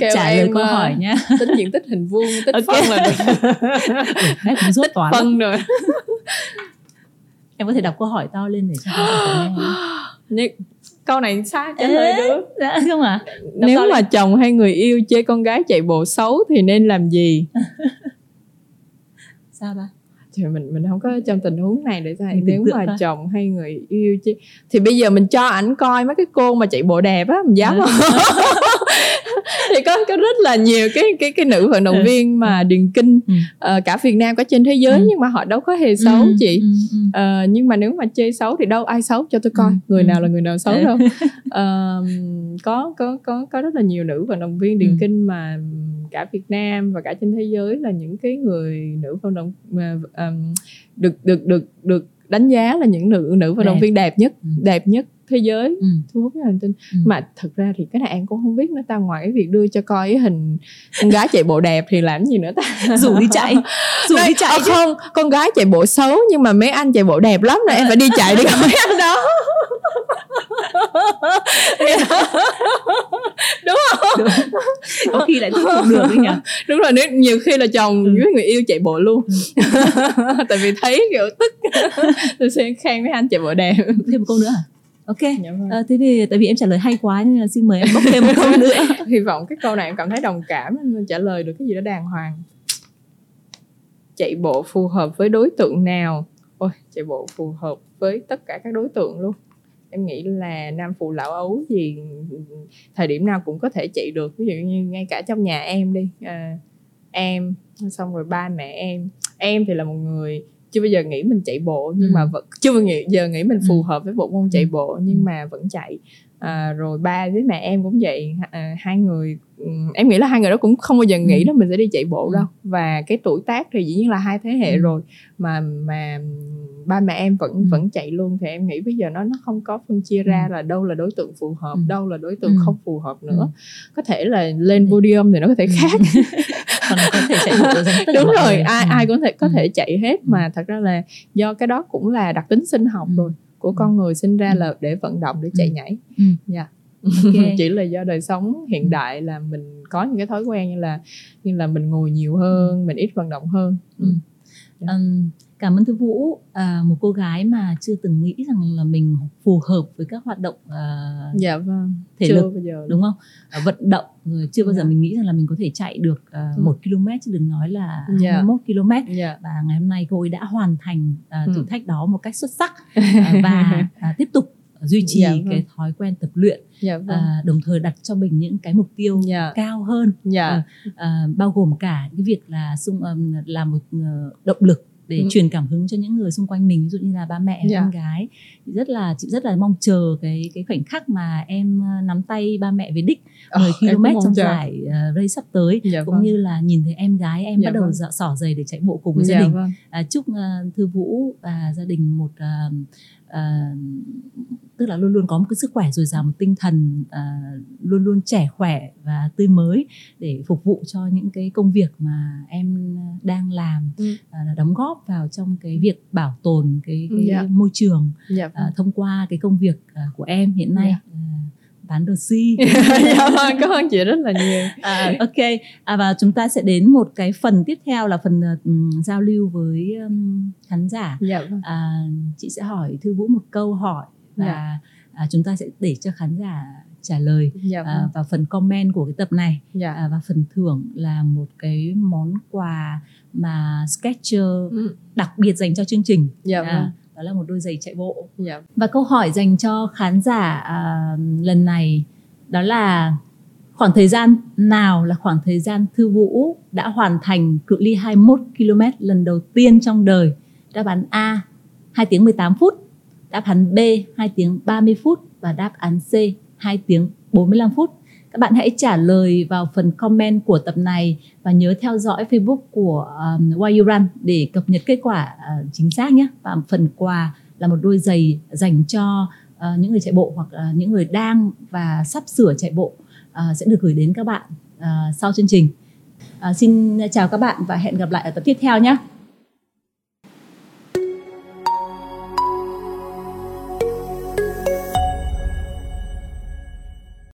trả lời em, câu ờ, hỏi nhé tính diện tích hình vuông tích Ok. phân là được. Cũng rốt toán phân rồi. em có thể đọc câu hỏi to lên để cho nghe câu này sao trả lời được. dạ không à nếu mà lên. chồng hay người yêu chê con gái chạy bộ xấu thì nên làm gì? Sao ta thì mình mình không có trong tình huống này để tưởng nếu mà coi. chồng hay người yêu chứ thì bây giờ mình cho ảnh coi mấy cái cô mà chạy bộ đẹp á mình dám Ừ. không thì có có rất là nhiều cái cái cái nữ vận động Ừ. viên mà điền kinh Ừ. ờ, cả Việt Nam cả trên thế giới Ừ. nhưng mà họ đâu có hề xấu Ừ, chị ừ, ừ. Ờ, nhưng mà nếu mà chê xấu thì đâu ai xấu cho tôi coi Ừ, người ừ. nào là người nào xấu Ừ. đâu Ờ, có có có có rất là nhiều nữ vận động viên điền Ừ. kinh mà cả Việt Nam và cả trên thế giới là những cái người nữ vận động mà, được được được được đánh giá là những nữ nữ vận động viên đẹp nhất Ừ. đẹp nhất thế giới Ừ. thu hút nhất hành tinh Ừ. mà thực ra thì cái này em cũng không biết nữa ta ngoài cái việc đưa cho coi cái hình con gái chạy bộ đẹp thì làm gì nữa ta rủ đi chạy rủ Nói, đi chạy "Ờ, không con gái chạy bộ xấu nhưng mà mấy anh chạy bộ đẹp lắm rồi em phải đi chạy đi gặp mấy anh đó đúng không? Đúng. có khi lại thuyết phục được đấy nhỉ? Đúng rồi nếu nhiều khi là chồng Ừ. với người yêu chạy bộ luôn. Tại vì thấy kiểu tức. Tôi sẽ khen mấy anh chạy bộ đẹp. Thêm một câu nữa à? Ok. Ờ, thế thì tại vì em trả lời hay quá nên là xin mời em bốc thêm một câu nữa. Hy vọng cái câu này em cảm thấy đồng cảm nên trả lời được cái gì đó đàng hoàng. Chạy bộ phù hợp với đối tượng nào? Ôi chạy bộ phù hợp với tất cả các đối tượng luôn em nghĩ là nam phụ lão ấu gì thời điểm nào cũng có thể chạy được ví dụ như ngay cả trong nhà em đi à, em xong rồi ba mẹ em em thì là một người chưa bao giờ nghĩ mình chạy bộ nhưng Ừ. mà vẫn chưa bao giờ nghĩ mình phù Ừ. hợp với bộ môn chạy Ừ. bộ nhưng mà vẫn chạy à, rồi ba với mẹ em cũng vậy à, hai người ừm, em nghĩ là hai người đó cũng không bao giờ nghĩ Ừ. là mình sẽ đi chạy bộ Ừ. đâu và cái tuổi tác thì dĩ nhiên là hai thế hệ Ừ. rồi mà mà ba mẹ em vẫn Ừ. vẫn chạy luôn thì em nghĩ bây giờ nó nó không có phân chia ra là đâu là đối tượng phù hợp Ừ. đâu là đối tượng Ừ. không phù hợp nữa Ừ. có thể là lên Ừ. podium thì nó có thể khác còn có thể chạy bộ đúng rồi ai Ừ. ai cũng thể có Ừ. thể chạy hết mà thật ra là do cái đó cũng là đặc tính sinh học Ừ. rồi của con người sinh ra Ừ. là để vận động để chạy Ừ. nhảy Ừ. dạ Ok. chỉ là do đời sống hiện Ừ. đại là mình có những cái thói quen như là như là mình ngồi nhiều hơn mình ít vận động hơn Ừ. Cảm ơn Thư Vũ à, một cô gái mà chưa từng nghĩ rằng là mình phù hợp với các hoạt động à, dạ vâng thể chưa lực bao giờ đúng không à, vận động rồi chưa bao giờ Dạ. mình nghĩ rằng là mình có thể chạy được à, Ừ. một km chứ đừng nói là Dạ. 21 km dạ và ngày hôm nay cô ấy đã hoàn thành à, Ừ. thử thách đó một cách xuất sắc à, và à, tiếp tục duy trì Dạ vâng. cái thói quen tập luyện dạ vâng à, đồng thời đặt cho mình những cái mục tiêu dạ cao hơn dạ à, bao gồm cả cái việc là xung um, là một ờ, động lực để Ừ. truyền cảm hứng cho những người xung quanh mình ví dụ như là ba mẹ hay Dạ. con gái chị rất là chị rất là mong chờ cái cái khoảnh khắc mà em ờ, nắm tay ba mẹ về đích 10 Ờ, em km trong chờ. giải uh, race sắp tới dạ cũng vâng. như là nhìn thấy em gái em Dạ bắt đầu vâng. sỏ giày để chạy bộ cùng với gia dạ đình vâng à, chúc ờ, thư vũ và gia đình một ờ, uh, tức là luôn luôn có một cái sức khỏe dồi dào một tinh thần uh, luôn luôn trẻ khỏe và tươi mới để phục vụ cho những cái công việc mà em đang làm ừ. uh, đóng góp vào trong cái việc bảo tồn cái, cái yeah. Dạ. môi trường yeah. Dạ. uh, thông qua cái công việc uh, của em hiện nay yeah. Dạ. uh, bán đồ si dạ vâng cảm ơn chị rất là nhiều à, ok à, và chúng ta sẽ đến một cái phần tiếp theo là phần um, giao lưu với um, khán giả dạ vâng. à, chị sẽ hỏi thư vũ một câu hỏi và dạ. à, chúng ta sẽ để cho khán giả trả lời dạ, vâng. à, vào phần comment của cái tập này dạ. à, và phần thưởng là một cái món quà mà Sketcher ừ. đặc biệt dành cho chương trình. Dạ, à, vâng. đó là một đôi giày chạy bộ. Yeah. và câu hỏi dành cho khán giả à, lần này đó là khoảng thời gian nào là khoảng thời gian thư vũ đã hoàn thành cự ly 21 km lần đầu tiên trong đời? Đáp án A 2 tiếng 18 phút. Đáp án B 2 tiếng 30 phút. Và đáp án C 2 tiếng 45 phút các bạn hãy trả lời vào phần comment của tập này và nhớ theo dõi Facebook của um, Why You Run để cập nhật kết quả uh, chính xác nhé. Và phần quà là một đôi giày dành cho uh, những người chạy bộ hoặc uh, những người đang và sắp sửa chạy bộ uh, sẽ được gửi đến các bạn uh, sau chương trình. Uh, xin chào các bạn và hẹn gặp lại ở tập tiếp theo nhé.